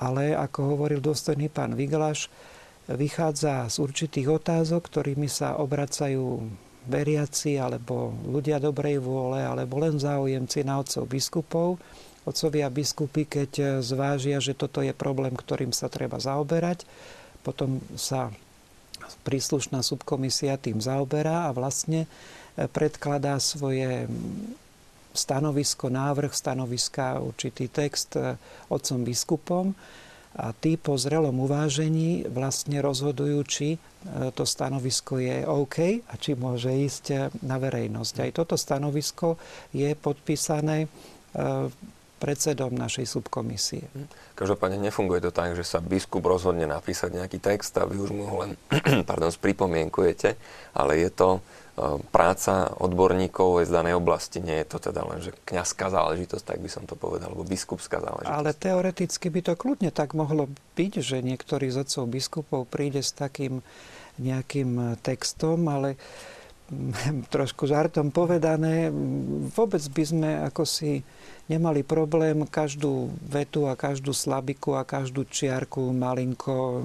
Speaker 3: Ale ako hovoril dôstojný pán Viglaš, vychádza z určitých otázok, ktorými sa obracajú veriaci alebo ľudia dobrej vôle alebo len záujemci na otcov biskupov. Otcovia biskupy, keď zvážia, že toto je problém, ktorým sa treba zaoberať, potom sa príslušná subkomisia tým zaoberá a vlastne predkladá svoje stanovisko, návrh stanoviska, určitý text otcom biskupom a tí po zrelom uvážení vlastne rozhodujú, či e, to stanovisko je OK a či môže ísť e, na verejnosť. Aj toto stanovisko je podpísané e, predsedom našej subkomisie.
Speaker 1: Každopádne nefunguje to tak, že sa biskup rozhodne napísať nejaký text a vy už mu ho len <clears throat> pardon, spripomienkujete, ale je to práca odborníkov z danej oblasti. Nie je to teda len, že kniazská záležitosť, tak by som to povedal, alebo biskupská záležitosť.
Speaker 3: Ale teoreticky by to kľudne tak mohlo byť, že niektorý z otcov biskupov príde s takým nejakým textom, ale <laughs> trošku žartom povedané, vôbec by sme ako si nemali problém každú vetu a každú slabiku a každú čiarku malinko e,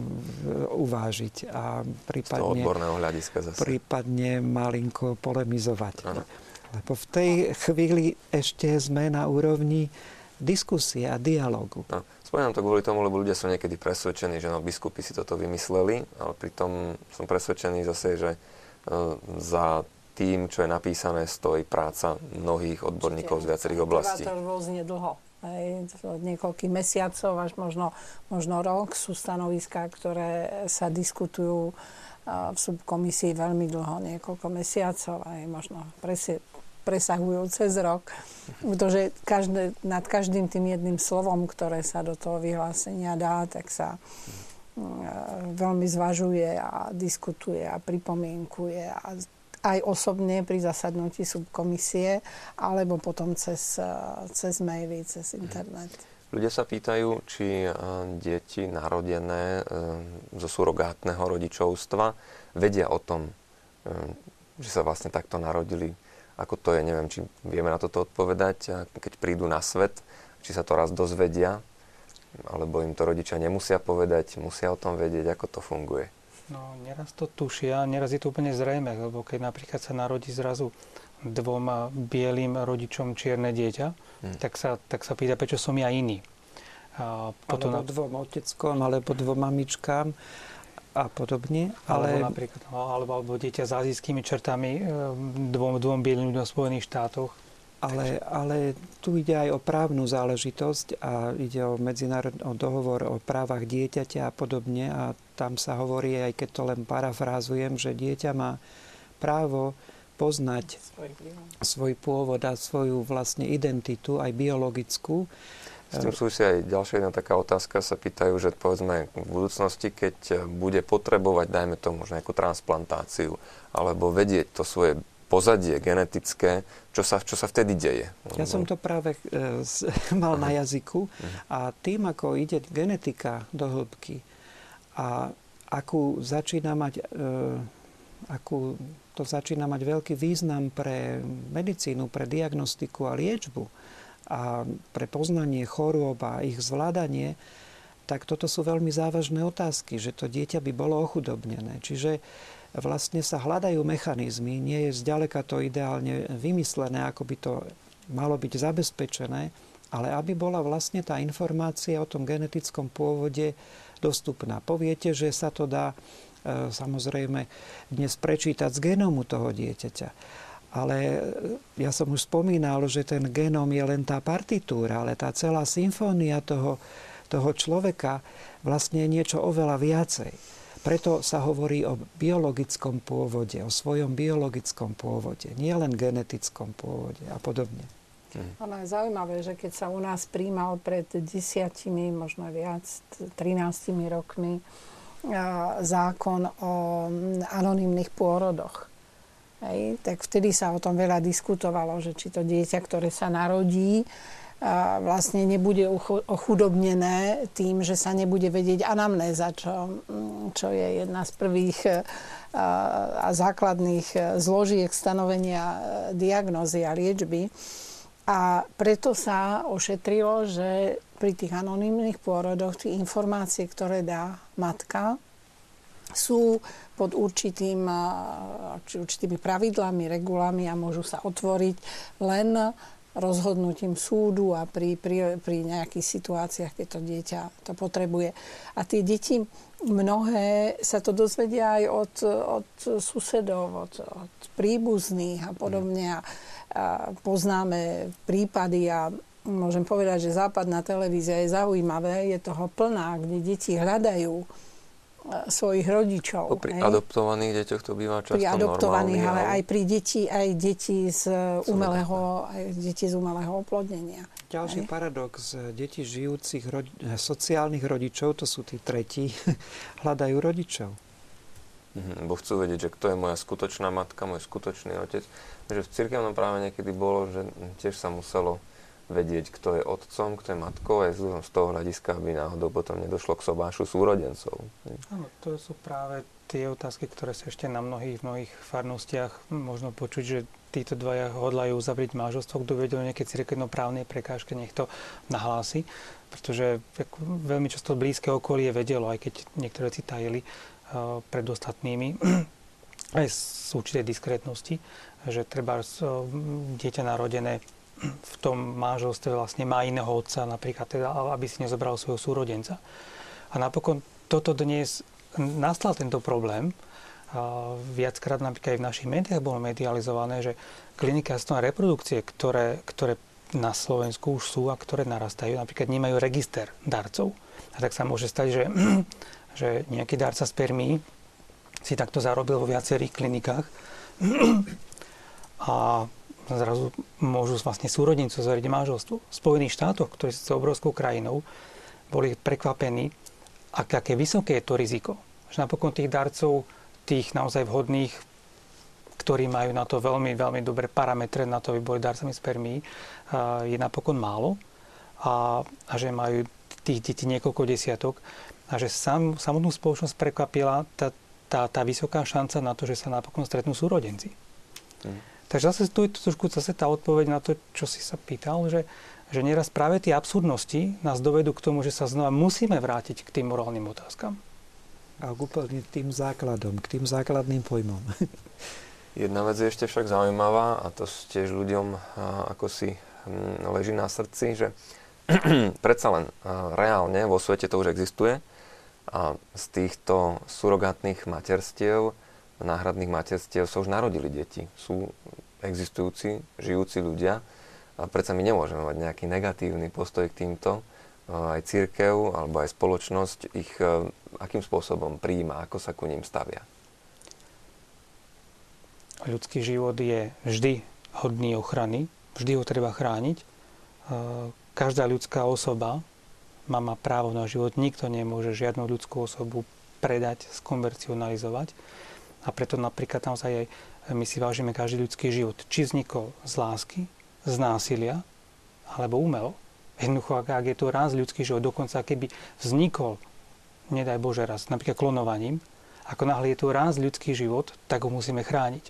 Speaker 3: uvážiť a prípadne,
Speaker 1: hľadiska zase.
Speaker 3: prípadne malinko polemizovať. Ano. Lebo v tej chvíli ešte sme na úrovni diskusie a dialogu. No,
Speaker 1: spomínam to kvôli tomu, lebo ľudia sú niekedy presvedčení, že no, biskupy si toto vymysleli, ale pritom som presvedčený zase, že uh, za tým, čo je napísané, stojí práca mnohých odborníkov z viacerých oblastí.
Speaker 2: Trvá to rôzne dlho. Hej, od niekoľkých mesiacov až možno, možno rok sú stanoviská, ktoré sa diskutujú v subkomisii veľmi dlho, niekoľko mesiacov, aj možno presie, presahujú cez rok. Pretože každé, nad každým tým jedným slovom, ktoré sa do toho vyhlásenia dá, tak sa veľmi zvažuje a diskutuje a pripomienkuje a aj osobne pri zasadnutí subkomisie, alebo potom cez, eh, cez maily, cez internet.
Speaker 1: Ľudia sa pýtajú, či eh, deti narodené eh, zo surogátneho rodičovstva vedia o tom, že sa vlastne takto narodili. Ako to je, neviem, či vieme na toto odpovedať, keď prídu na svet, či sa to raz dozvedia, alebo im to rodičia nemusia povedať, musia o tom vedieť, ako to funguje.
Speaker 4: No, neraz to tušia, neraz je to úplne zrejme, lebo keď napríklad sa narodí zrazu dvom bielým rodičom čierne dieťa, hmm. tak, sa, tak sa pýta, prečo som ja iný.
Speaker 3: A potom alebo na... dvom oteckom, alebo dvom mamičkám a podobne. Ale...
Speaker 4: Alebo napríklad, no, alebo, alebo dieťa s azijskými čertami e, dvom, dvom bielým ľuďom v Spojených štátoch.
Speaker 3: Ale, ale tu ide aj o právnu záležitosť a ide o medzinárodný dohovor o právach dieťaťa a podobne. A tam sa hovorí, aj keď to len parafrázujem, že dieťa má právo poznať svoj pôvod a svoju vlastne identitu, aj biologickú.
Speaker 1: S tým súvisí aj ďalšia jedna taká otázka. Sa pýtajú, že povedzme v budúcnosti, keď bude potrebovať, dajme tomu, nejakú transplantáciu, alebo vedieť to svoje pozadie genetické, čo sa, čo sa vtedy deje?
Speaker 3: Ja som to práve e, <laughs> mal na jazyku a tým, ako ide genetika do hĺbky a akú začína mať, e, akú to začína mať veľký význam pre medicínu, pre diagnostiku a liečbu a pre poznanie chorôb a ich zvládanie, tak toto sú veľmi závažné otázky, že to dieťa by bolo ochudobnené. Čiže vlastne sa hľadajú mechanizmy, nie je zďaleka to ideálne vymyslené, ako by to malo byť zabezpečené, ale aby bola vlastne tá informácia o tom genetickom pôvode dostupná. Poviete, že sa to dá e, samozrejme dnes prečítať z genómu toho dieťaťa. Ale e, ja som už spomínal, že ten genóm je len tá partitúra, ale tá celá symfónia toho, toho človeka vlastne je niečo oveľa viacej. Preto sa hovorí o biologickom pôvode, o svojom biologickom pôvode, nie len genetickom pôvode a podobne.
Speaker 2: Hmm. Ono je zaujímavé, že keď sa u nás príjmal pred desiatimi, možno viac, 13 rokmi zákon o anonimných pôrodoch, Hej, tak vtedy sa o tom veľa diskutovalo, že či to dieťa, ktoré sa narodí, vlastne nebude ochudobnené tým, že sa nebude vedieť anamnéza, čo, mm, čo je jedna z prvých e, a základných e, zložiek stanovenia e, diagnózy a liečby. A preto sa ošetrilo, že pri tých anonimných pôrodoch tie informácie, ktoré dá matka, sú pod určitým, určitými pravidlami, regulami a môžu sa otvoriť len rozhodnutím súdu a pri, pri, pri nejakých situáciách, keď to dieťa to potrebuje. A tie deti mnohé sa to dozvedia aj od, od susedov, od, od príbuzných a podobne. A, a poznáme prípady a môžem povedať, že západná televízia je zaujímavé, je toho plná, kde deti hľadajú svojich rodičov.
Speaker 1: Pri hej. adoptovaných deťoch to býva často
Speaker 2: Pri adoptovaných, normálny, ale aj pri deti, aj deti z umelého, aj deti z umelého oplodnenia.
Speaker 3: Ďalší hej. paradox, deti žijúcich rodi- sociálnych rodičov, to sú tí tretí, <laughs> hľadajú rodičov.
Speaker 1: Mhm, bo chcú vedieť, že kto je moja skutočná matka, môj skutočný otec. Že v cirkevnom práve niekedy bolo, že tiež sa muselo vedieť, kto je otcom, kto je matkou, aj z toho hľadiska, aby náhodou potom nedošlo k sobášu súrodencov.
Speaker 4: Áno, to sú práve tie otázky, ktoré sa ešte na mnohých, mnohých farnostiach možno počuť, že títo dvaja hodlajú zavrieť manželstvo, kto vedel nejaké cirkevnoprávne prekážke, nech to nahlási, pretože veľmi často blízke okolie vedelo, aj keď niektoré si tajili uh, pred ostatnými, <clears throat> aj z určitej diskrétnosti, že treba uh, dieťa narodené v tom manželstve vlastne má iného otca, napríklad teda, aby si nezobral svojho súrodenca. A napokon toto dnes nastal tento problém, a viackrát napríklad aj v našich médiách bolo medializované, že klinika reprodukcie, ktoré, ktoré na Slovensku už sú a ktoré narastajú, napríklad nemajú register darcov. A tak sa môže stať, že, <clears throat> že nejaký darca spermí si takto zarobil vo viacerých klinikách <clears throat> a zrazu môžu vlastne súrodnicu zveriť manželstvu. V Spojených štátoch, ktoré sú obrovskou krajinou, boli prekvapení, ak, aké vysoké je to riziko. Že napokon tých darcov, tých naozaj vhodných, ktorí majú na to veľmi, veľmi dobré parametre na to, aby boli darcami spermí, je napokon málo. A, a že majú tých detí niekoľko desiatok. A že sam, samotnú spoločnosť prekvapila tá, tá, tá vysoká šanca na to, že sa napokon stretnú súrodenci. Hmm. Takže zase tu je to trošku zase tá odpoveď na to, čo si sa pýtal, že, že nieraz práve tie absurdnosti nás dovedú k tomu, že sa znova musíme vrátiť k tým morálnym otázkam.
Speaker 3: A k úplne tým základom, k tým základným pojmom. <laughs>
Speaker 1: Jedna vec je ešte však zaujímavá a to tiež ľuďom ako si hm, leží na srdci, že <clears throat> predsa len reálne vo svete to už existuje a z týchto surogátnych materstiev náhradných materstiev sa už narodili deti. Sú existujúci, žijúci ľudia. A predsa my nemôžeme mať nejaký negatívny postoj k týmto. Aj církev alebo aj spoločnosť ich e, akým spôsobom príjma, ako sa ku ním stavia.
Speaker 4: ľudský život je vždy hodný ochrany, vždy ho treba chrániť. Každá ľudská osoba má, má právo na život, nikto nemôže žiadnu ľudskú osobu predať, skomercionalizovať. A preto napríklad naozaj aj my si vážime každý ľudský život. Či vznikol z lásky, z násilia, alebo umelo. Jednoducho, ak, je to raz ľudský život, dokonca keby vznikol, nedaj Bože raz, napríklad klonovaním, ako náhle je to raz ľudský život, tak ho musíme chrániť.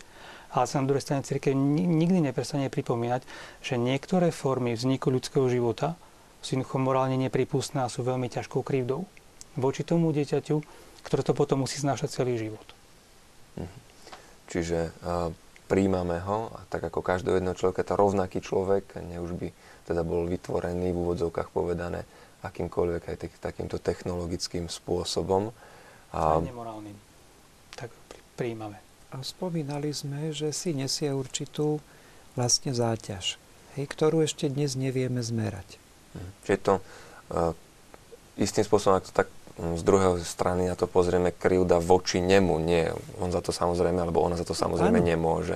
Speaker 4: Ale sa na druhej strane církev nikdy neprestane pripomínať, že niektoré formy vzniku ľudského života sú jednoducho morálne nepripustné a sú veľmi ťažkou krivdou voči tomu dieťaťu, ktoré to potom musí znášať celý život.
Speaker 1: Mhm. Čiže príjmame ho a tak ako každého jedného človeka, to rovnaký človek, ne už by teda bol vytvorený v úvodzovkách povedané akýmkoľvek aj takýmto technologickým spôsobom.
Speaker 4: A... Nemorálnym. Tak príjmame.
Speaker 3: A spomínali sme, že si nesie určitú vlastne záťaž, hej, ktorú ešte dnes nevieme zmerať.
Speaker 1: Hm. Čiže to uh, istým spôsobom, ak to tak z druhej strany na to pozrieme krivda voči nemu, nie on za to samozrejme, alebo ona za to samozrejme ano. nemôže.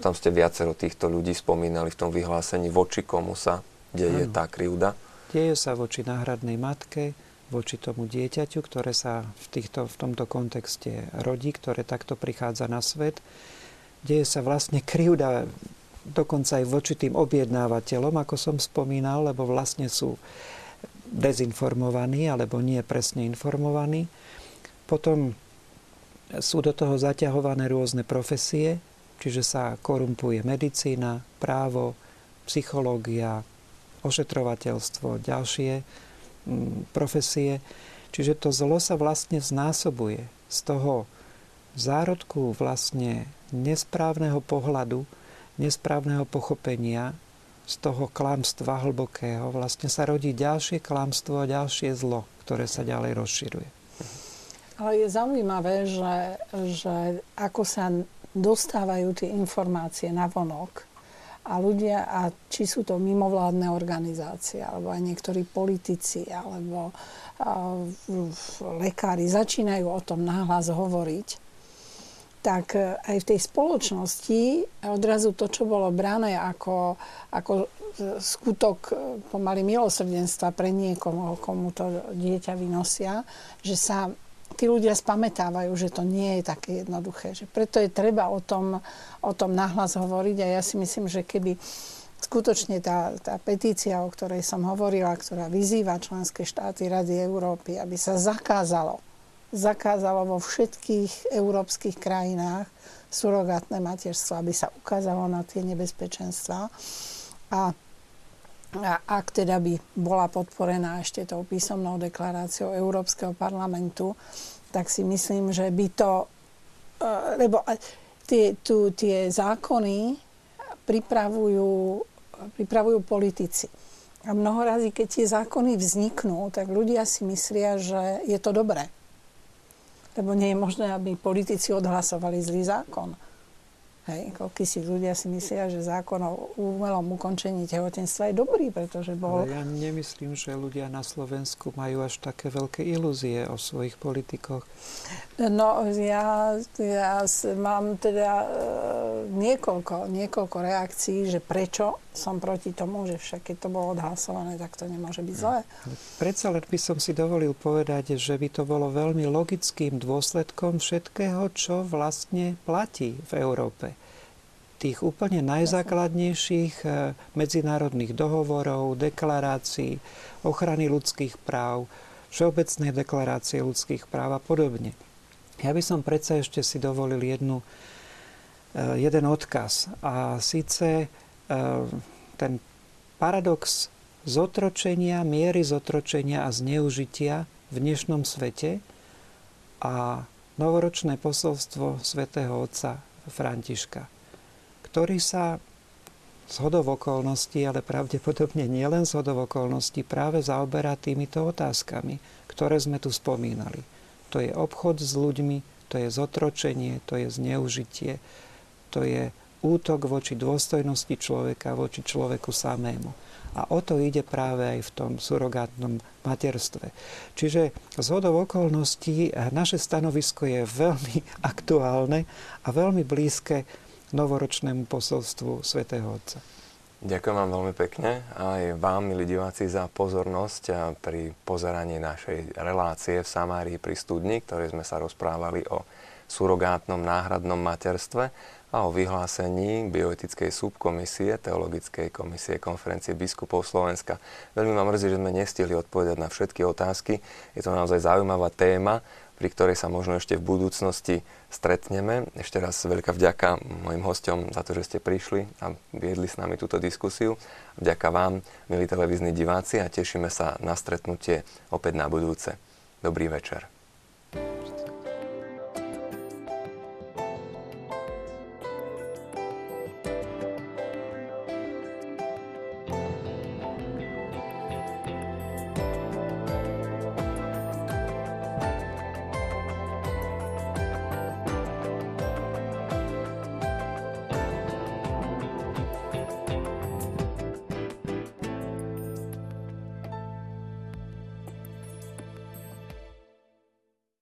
Speaker 1: Tam ste viacero týchto ľudí spomínali v tom vyhlásení, voči komu sa deje ano. tá krivda.
Speaker 3: Deje sa voči náhradnej matke, voči tomu dieťaťu, ktoré sa v, týchto, v tomto kontexte rodí, ktoré takto prichádza na svet. Deje sa vlastne krivda dokonca aj voči tým objednávateľom, ako som spomínal, lebo vlastne sú dezinformovaní alebo nie presne informovaní. Potom sú do toho zaťahované rôzne profesie, čiže sa korumpuje medicína, právo, psychológia, ošetrovateľstvo, ďalšie mm, profesie. Čiže to zlo sa vlastne znásobuje z toho zárodku vlastne nesprávneho pohľadu, nesprávneho pochopenia z toho klamstva hlbokého vlastne sa rodí ďalšie klamstvo a ďalšie zlo, ktoré sa ďalej rozširuje.
Speaker 2: Ale je zaujímavé, že, že ako sa dostávajú tie informácie na vonok a ľudia, a či sú to mimovládne organizácie, alebo aj niektorí politici, alebo lekári začínajú o tom náhlas hovoriť, tak e, aj v tej spoločnosti odrazu to, čo bolo brané ako, ako e, skutok e, pomaly milosrdenstva pre niekomu, komu to dieťa vynosia, že sa tí ľudia spametávajú, že to nie je také jednoduché. Že preto je treba o tom, o tom nahlas hovoriť a ja si myslím, že keby skutočne tá, tá petícia, o ktorej som hovorila, ktorá vyzýva členské štáty Rady Európy, aby sa zakázalo zakázalo vo všetkých európskych krajinách surogátne materstvo, aby sa ukázalo na tie nebezpečenstva. A, a ak teda by bola podporená ešte tou písomnou deklaráciou Európskeho parlamentu, tak si myslím, že by to... E, lebo tie, tu, tie zákony pripravujú, pripravujú politici. A mnoho razy, keď tie zákony vzniknú, tak ľudia si myslia, že je to dobré lebo nie je možné, aby politici odhlasovali zlý zákon. Hej, koľky si ľudia si myslia, že zákon o umelom ukončení tehotenstva je dobrý, pretože bol...
Speaker 3: Ale ja nemyslím, že ľudia na Slovensku majú až také veľké ilúzie o svojich politikoch.
Speaker 2: No, ja, ja mám teda e, niekoľko, niekoľko reakcií, že prečo som proti tomu, že však keď to bolo odhlasované, tak to nemôže byť zlé.
Speaker 3: Predsa len by som si dovolil povedať, že by to bolo veľmi logickým dôsledkom všetkého, čo vlastne platí v Európe tých úplne najzákladnejších eh, medzinárodných dohovorov, deklarácií, ochrany ľudských práv, Všeobecnej deklarácie ľudských práv a podobne. Ja by som predsa ešte si dovolil jednu, eh, jeden odkaz. A síce ten paradox zotročenia, miery zotročenia a zneužitia v dnešnom svete a novoročné posolstvo svätého Otca Františka ktorý sa z hodov okolností, ale pravdepodobne nielen z hodov okolností, práve zaoberá týmito otázkami, ktoré sme tu spomínali. To je obchod s ľuďmi, to je zotročenie, to je zneužitie, to je útok voči dôstojnosti človeka, voči človeku samému. A o to ide práve aj v tom surogátnom materstve. Čiže z hodov okolností naše stanovisko je veľmi <laughs> aktuálne a veľmi blízke novoročnému posolstvu svätého Otca.
Speaker 1: Ďakujem vám veľmi pekne aj vám, milí diváci, za pozornosť pri pozeraní našej relácie v Samárii pri studni, ktorej sme sa rozprávali o surogátnom náhradnom materstve a o vyhlásení bioetickej subkomisie Teologickej komisie konferencie biskupov Slovenska. Veľmi ma mrzí, že sme nestihli odpovedať na všetky otázky. Je to naozaj zaujímavá téma pri ktorej sa možno ešte v budúcnosti stretneme. Ešte raz veľká vďaka mojim hostom za to, že ste prišli a viedli s nami túto diskusiu. Vďaka vám, milí televízni diváci, a tešíme sa na stretnutie opäť na budúce. Dobrý večer.